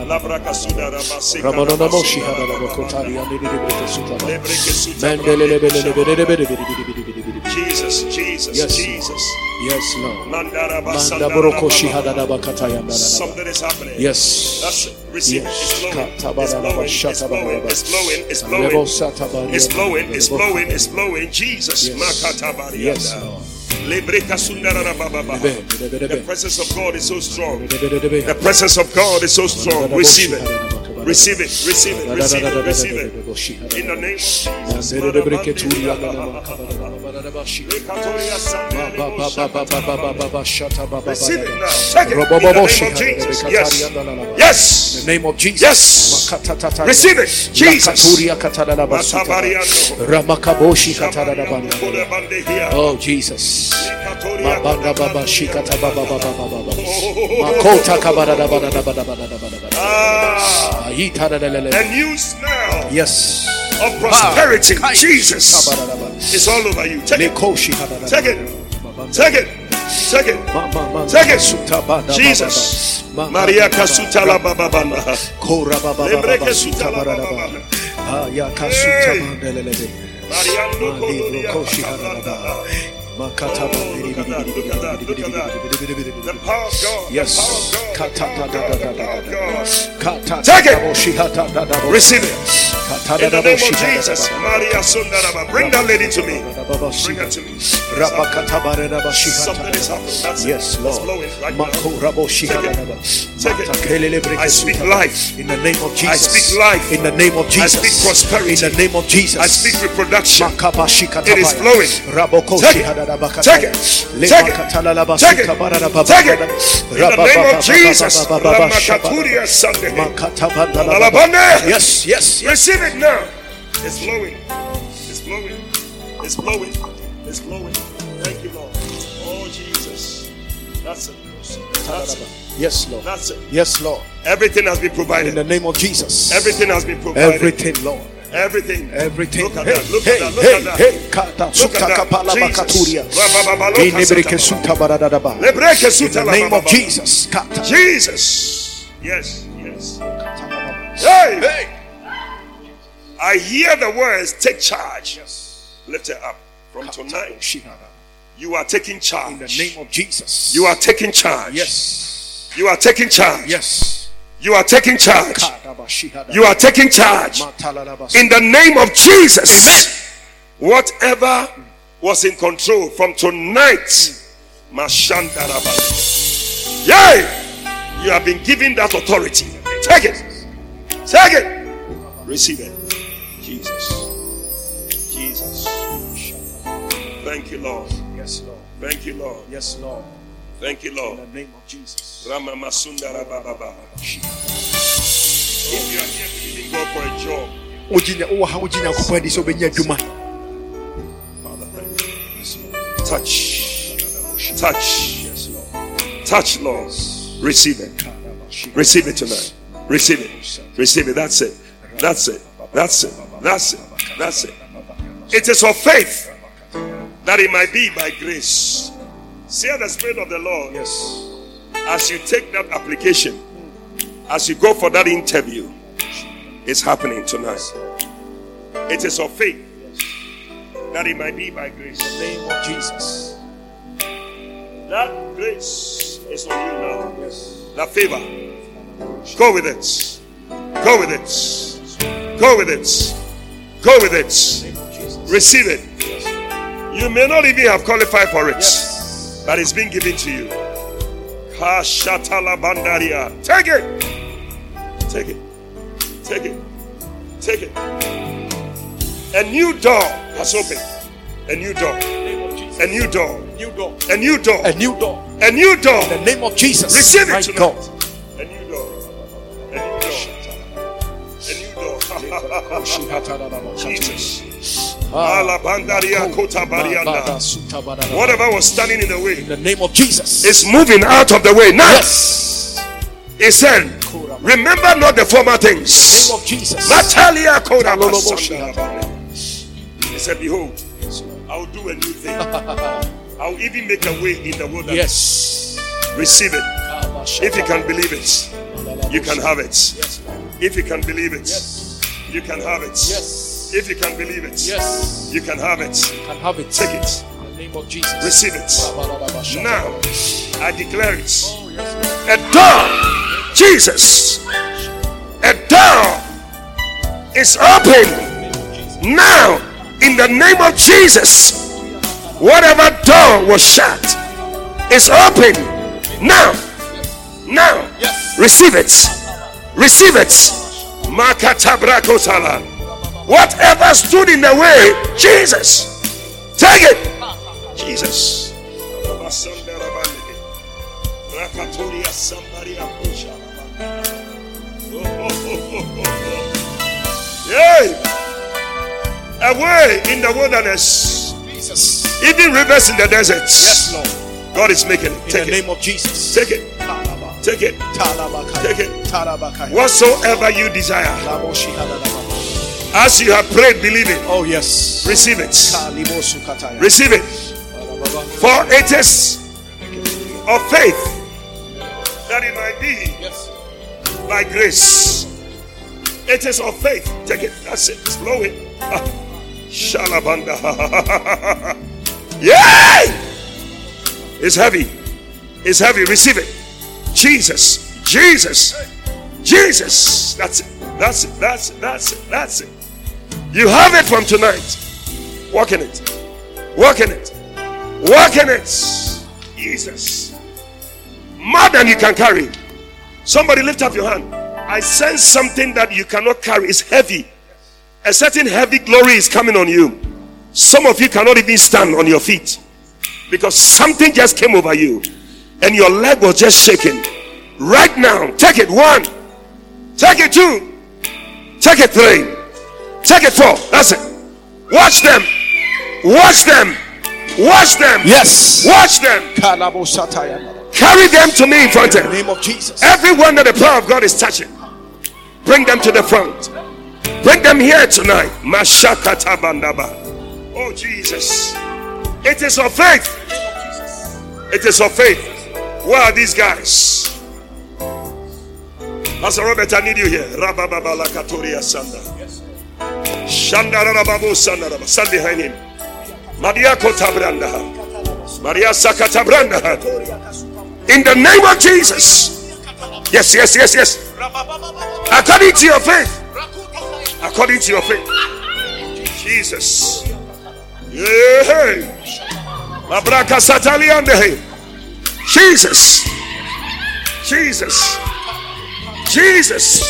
Jesus, Jesus, Yes. Jesus. Yes, Lord. Mandara Manda basandara boroko baba. shihada daba kataya ndalaba. Something is happening. Yes. That's it. Receive Yes. It's blowing. It's blowing. It's blowing. It's blowing. It's blowing. It's blowing. It's blowing. It's blowing. Jesus. Yes. Yes. Lord. Lebreka sundara baba baba. Debe, debe, The presence of God is so strong. The presence of God is so strong. Receive it. Receive it. Receive it. Receive it. Receive it. In the name of Jesus. Receive it now. Take. In the name of Jesus. Yes. Yes. In the name of Jesus. Yes. Receive it. Jesus. Lakaturia katarababa sutaba. Matabariando. Ramakaboshi katarababa. Shabariando bande here. Oh Jesus. Oh. Ah, a new smell Yes. Of prosperity. Jesus. It's all over you. Take it. Lekoshi hada da. Take it. Take it. Take it. Take it. Jesus. Maria Kasuta la baba baba. Kora baba baba Lebreke baba. suta Suta la bara da baba bada. baba. Ah ya kasuta Hey. bada le le le. Mariando Ma libro Koloria koshi hada da Katabanda. bada. Makata Oh, bada. look at that, look at that, look at that. The power. Yes. The power Kata God. da da The da power da of da God. da. Kata Take it. da boshi hata da da boshi. Receive it. In the name of Jesus. Maria Sundaraba. Bring that lady to me. Bring her to me. Something is happening. That's it. Yes, Lord. right Mako now. rabo Take it. Take it. I speak life. In the name of Jesus. I speak life. In the name of Jesus. I speak prosperity. In the name of Jesus. I speak reproduction. It is flowing. Take it. shihada da bakata. Take it. Take it. Take it. bara da baba Take it. In the name of Jesus. Yes, yes, yes. Receive it now. It's flowing. It's flowing. It's flowing. It's flowing. Thank you, Lord. Oh, Jesus. That's it. Yes, Lord. That's it. Yes, Lord. Everything has been provided. In the name of Jesus. Everything has been provided. Everything, Lord. Everything. Everything. Look at hey, that. Look hey, at that. Look hey, at that. hey. Kata Look at that. Jesus. In the name of. Jesus. Kata. Jesus. Yes. Yes. Hey. Hey. I hear the words take charge. Lift it up. From tonight, you are taking charge. In the name of Jesus. You are taking charge. Yes. You are taking charge. Yes. You are taking charge. You are taking charge. In the name of Jesus. Amen. Whatever was in control from tonight. Mashandaraba. Yay! You have been given that authority. Take it. Take it. Receive it. Jesus. Jesus. Thank you, Lord. Yes, Lord. Thank you, Lord. Yes, Lord. Thank you, Lord. In the name of Jesus. Rama Masundara Baba. If you are here believing God for a job, Wogyina- wowɔ ha wogye nyankopɔn adi sɛ wobɛnya adwuma Father, thank you. Touch. Touch. Touch, Lord. Receive it. Receive it tonight. Receive it. Receive it. That's it. That's it. That's it. That's it. That's it. It is of faith that it might be by grace. See the Spirit of the Lord yes as you take that application, as you go for that interview, it's happening tonight. It is of faith that it might be by grace. In the name of jesus That grace is on you now. yes That favor. Go with it. Go with it. Go with it. Go with it. name of jesus Receive it. You may not even have qualified for it, yes but it's been given to you. Kashatala bandaria. Take it. Take it. Take it. Take it. A new door has opened. A new door. name of jesus A new door. new door A new door. a new door A new door. in the name of jesus Receive it tonight. Jesus. Ah. Oh, Kota barianda. Whatever was standing in the way in the name of jesus is moving out of the way now. yes He said, Remember not the former things. name of jesus Natalia Koda Basanda. He said, Behold, I will do a new thing. *laughs* I will even make a way in the wilderness. yes Receive it. If you can believe it, you can have it. If you can believe it, yes you can have it. yes If you can believe it, yes you can have it. can have it Take it. in the name of jesus Receive it. Now, I declare it. oh yes A door, Jesus, a door is open now in the name of Jesus. Whatever door was shut is open now. Now, Yes. receive it. Receive it. Whatever stood in the way, Jesus, take it. Jesus. Yay! Away in the wilderness, jesus even rivers in the deserts. yes lord God is making it. in Take the it. name of jesus Take it. Take it. Take it. Whatsoever you desire, as you have prayed, believe it. Oh yes. Receive it. Receive it. For it is of faith that it might be Yes. by grace. It is of faith. Take it. That's it. Blow it. Ah. Shalabanda. *laughs* Yay! It's heavy. It's heavy. Receive it. Jesus. Jesus. Jesus. That's it. That's it. That's it. That's it. That's it. You have it from tonight. Walk in it. Walk in it. Walk in it. Jesus. More than you can carry. Somebody lift up your hand. I sense something that you cannot carry. It's heavy. A certain heavy glory is coming on you. Some of you cannot even stand on your feet because something just came over you and your leg was just shaking. Right now, take it one, take it two, take it three, take it four. That's it. Watch them, watch them, watch them, Yes. watch them. Carry them to me in front In the of name of Jesus. everyone that the power of God is touching. Bring them to the front. Bring them here tonight. Oh Jesus. It is of faith. It is of faith. Where are these guys? Pastor Robert, I need you here. Rabababa lakatoria sanda. Shandarababo sandaraba. Stand behind him. Maria kotabranda. Maria sakatabranda. In the name of Jesus. Yes, yes, yes, yes. According to your faith. According to your faith. Jesus. Yeah. Abraka sataliande. Jesus. Jesus. Jesus.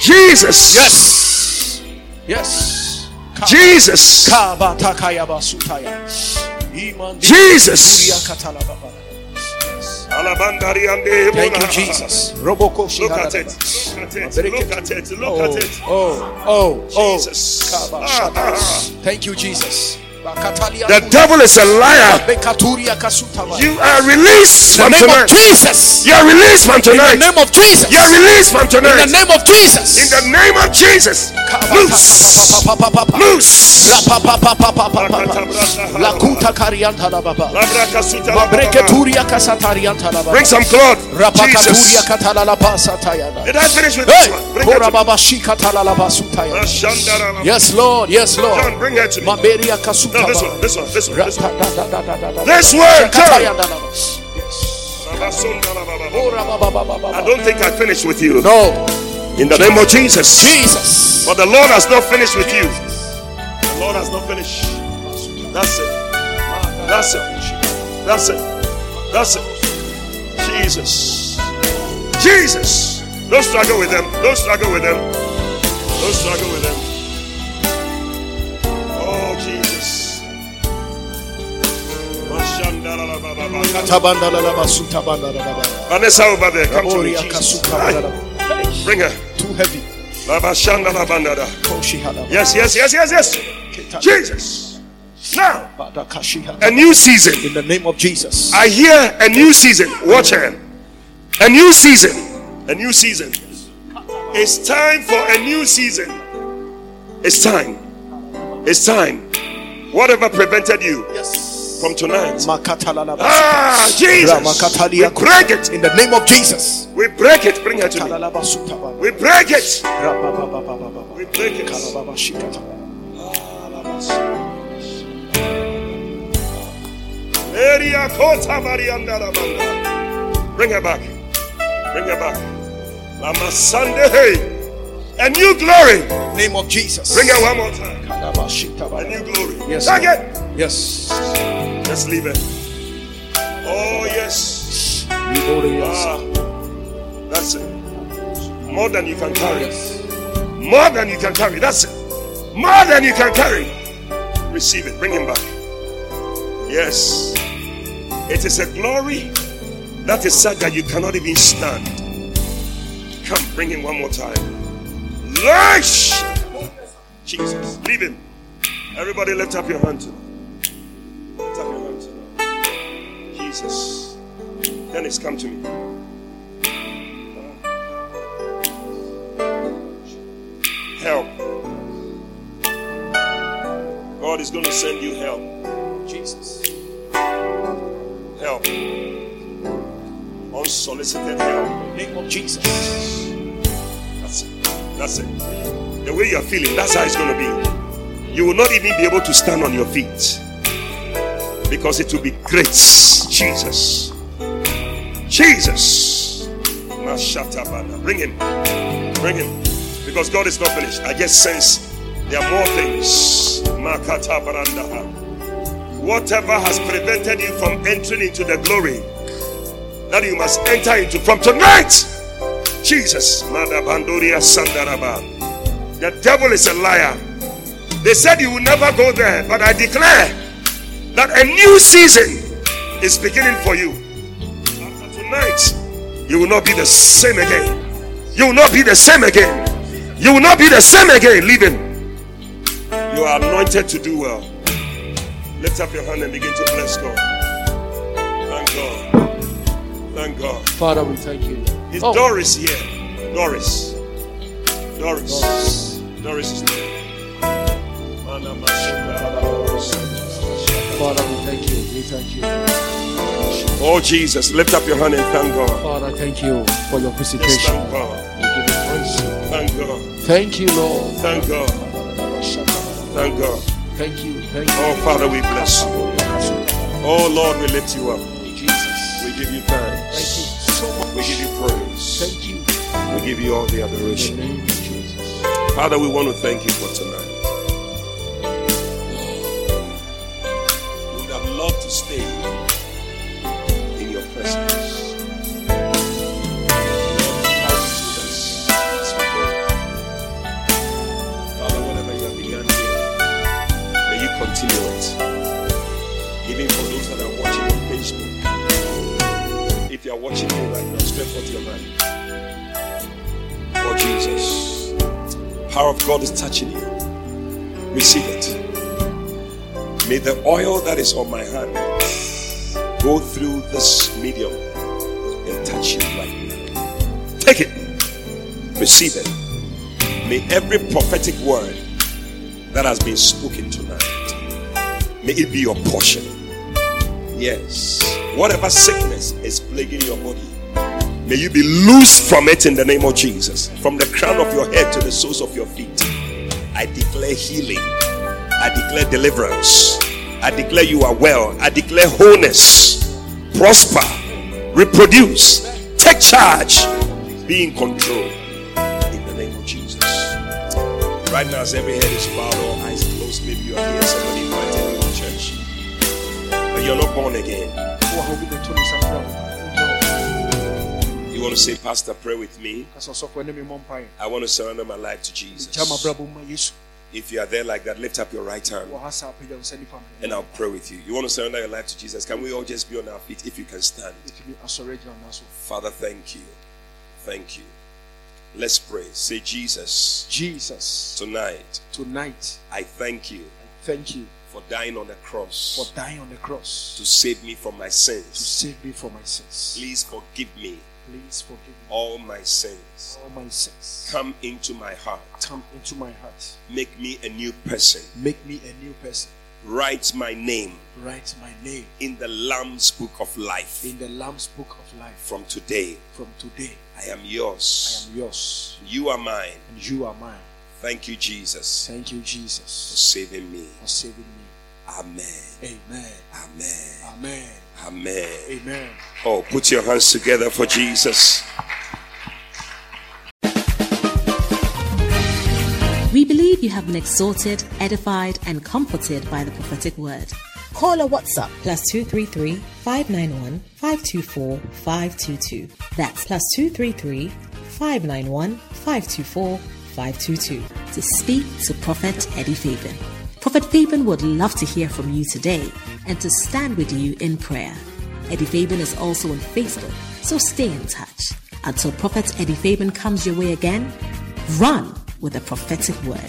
Jesus. Yes. Yes. Jesus. Kabatakaya basutaya. Iman di- Jesus. Turia katalababa. Alabandariande. Thank you, Jesus. Look at it. Look at it. Look at it. Look Oh, at it. oh, oh, oh. Jesus. Kaba Ah, shata. ah. Thank you, Jesus. The devil is a liar. You are released In from the name of tonight. Jesus. You are released from In the name of Jesus. You are released from In the name of Jesus. In the name of Jesus. Loose. Loose. Loose. Lakuta karianta la baba. Labrakasuta Mabreke lababa. turia kasatarianta la baba. Bring some cloth. Jesus. katala la basa tayana. Did I finish with Hey, this one? Bring her to me. baba shikatala la basutaya. Ashandara. Yes, Lord. Yes, John, Lord. bring her to me. Maberia kasuta No, this one, this one, this one, this one. This word, John. Shakatayana. Yes. Abasundara oh, baba. Ora baba baba baba. I don't think I finished with you. No. In the name of Jesus. Jesus. But the Lord has not finished with you. The Lord has not finished. That's it. That's it. That's it. That's it. Jesus. Jesus. Don't struggle with them. Don't struggle with them. Don't struggle with them. Vanessa over there. Come to me. Oria Jesus. kasuta la la Aye. ba. Bring her. Too heavy. Labashanda labandada. Koshi hada. Yes, yes, yes, yes, yes. Jesus. Now, Bada kashi hada. a new season. In the name of Jesus. I hear a new season. Watch her. A new season. A new season. It's time for a new season. It's time. It's time. Whatever prevented you Yes. From tonight. Ah. Jesus. We break it. In the name of Jesus. We break it. Bring her to me. Tala la basuta ba. We break it. We break it. Kalababa shikata. Area Kota Marianda Rabanda. Bring her back. Bring her back. Lama Sunday. Hey. A new glory. Name of Jesus. Bring her one more time. A new glory. Yes, it. Yes. Let's leave it. Oh, yes. Ah, that's it. More than you can carry. More than you can carry. That's it. More than you can carry. Receive it. Bring him back. Yes. It is a glory that is such that you cannot even stand. Come, bring him one more time. Lash! Jesus. Leave him. Everybody lift up your hand to Lift Jesus. Dennis, come to me. Help. God is going to send you help. Jesus. Help. Unsolicited help. In the Name of Jesus. That's it. That's it. The way you're feeling, that's how it's going to be. You will not even be able to stand on your feet because it will be great. Jesus. Jesus. Bring him. Bring him. Because God is not finished. I just sense there are more things. Whatever has prevented you from entering into the glory that you must enter into from tonight. Jesus. The devil is a liar. They said you will never go there, but I declare that a new season is beginning for you. After tonight, you will not be the same again. You will not be the same again. You will not be the same again. living. You are anointed to do well. Lift up your hand and begin to bless God. Thank God. Thank God. Father, we thank you. Is Oh, Doris here? Doris. Doris. Doris. Doris is there. Father, we thank you. We thank you. Oh Jesus, lift up your hand and thank God. Father, thank you for your Yes, visitation. thank God. We give you praise. Thank God. Thank you, Lord. Thank God. Thank God. Thank you. Thank you. Oh Father, we bless you. Oh Lord, we lift you up. Jesus. We give you thanks. Thank you so much. We give you praise. Thank you. We give you all the adoration. Father, we want to thank you for tonight. Stay in your presence. Father, whatever you have begun here, may you continue it. Even for those that are watching on Facebook. If you are watching me right now, stretch forth your hand. Oh Jesus. Power of God is touching you. Receive it. May the oil that is on my hand go through this medium and touch you right now. Take it. Receive it. May every prophetic word that has been spoken tonight, may it be your portion. Yes. Whatever sickness is plaguing your body, May you be loose from it in the name of Jesus. From the crown of your head to the soles of your feet. I declare healing. I declare deliverance. I declare you are well. I declare wholeness. Prosper. Reproduce. Take charge. Be in control. In the name of Jesus. Right now, as every head is bowed or eyes closed, maybe you are here, somebody invited you to church. But you're not born again. Who are hoping to me some You want to say, Pastor, pray with me. Kasa ɔsɔfo anim mmɔ mpaeɛ. I want to surrender my life to Jesus. Gya m'abrabɔ ma Yesu. If you are there like that, lift up your right hand Wɔ ha saa apagya wo nsa nifa no. and I'll pray with you. You want to surrender your life to Jesus? Can we all just be on our feet if you can stand? Yɛtumi asɔre agyina wo nan so. Father, thank you. Thank you. Let's pray. Say, Jesus, Jesus, tonight tonight, I thank you thank you for dying on the cross. for dying on the cross to save me from my sins. to save me from my sins. Please forgive me Please forgive me all my sins. all my sins. Come into my heart. Come into my heart. Make me a new person. Make me a new person. Write my name Write my name in the Lamb's book of life. in the Lamb's book of life. From today, From today, I am yours. I am yours You are mine. and you are mine. Thank you, Jesus, Thank you, Jesus. for saving me. for saving me. Amen. Amen. Amen. Amen. Amen. Amen. Oh, put your hands together for Jesus. We believe you have been exhorted, edified, and comforted by the prophetic word. Call or WhatsApp plus 233 591 524 522. That's plus 233 591 524 522 to speak to Prophet Eddie Fabian. Prophet Fabian would love to hear from you today and to stand with you in prayer. Eddie Fabian is also on Facebook, so stay in touch. Until Prophet Eddie Fabian comes your way again, run with a prophetic word.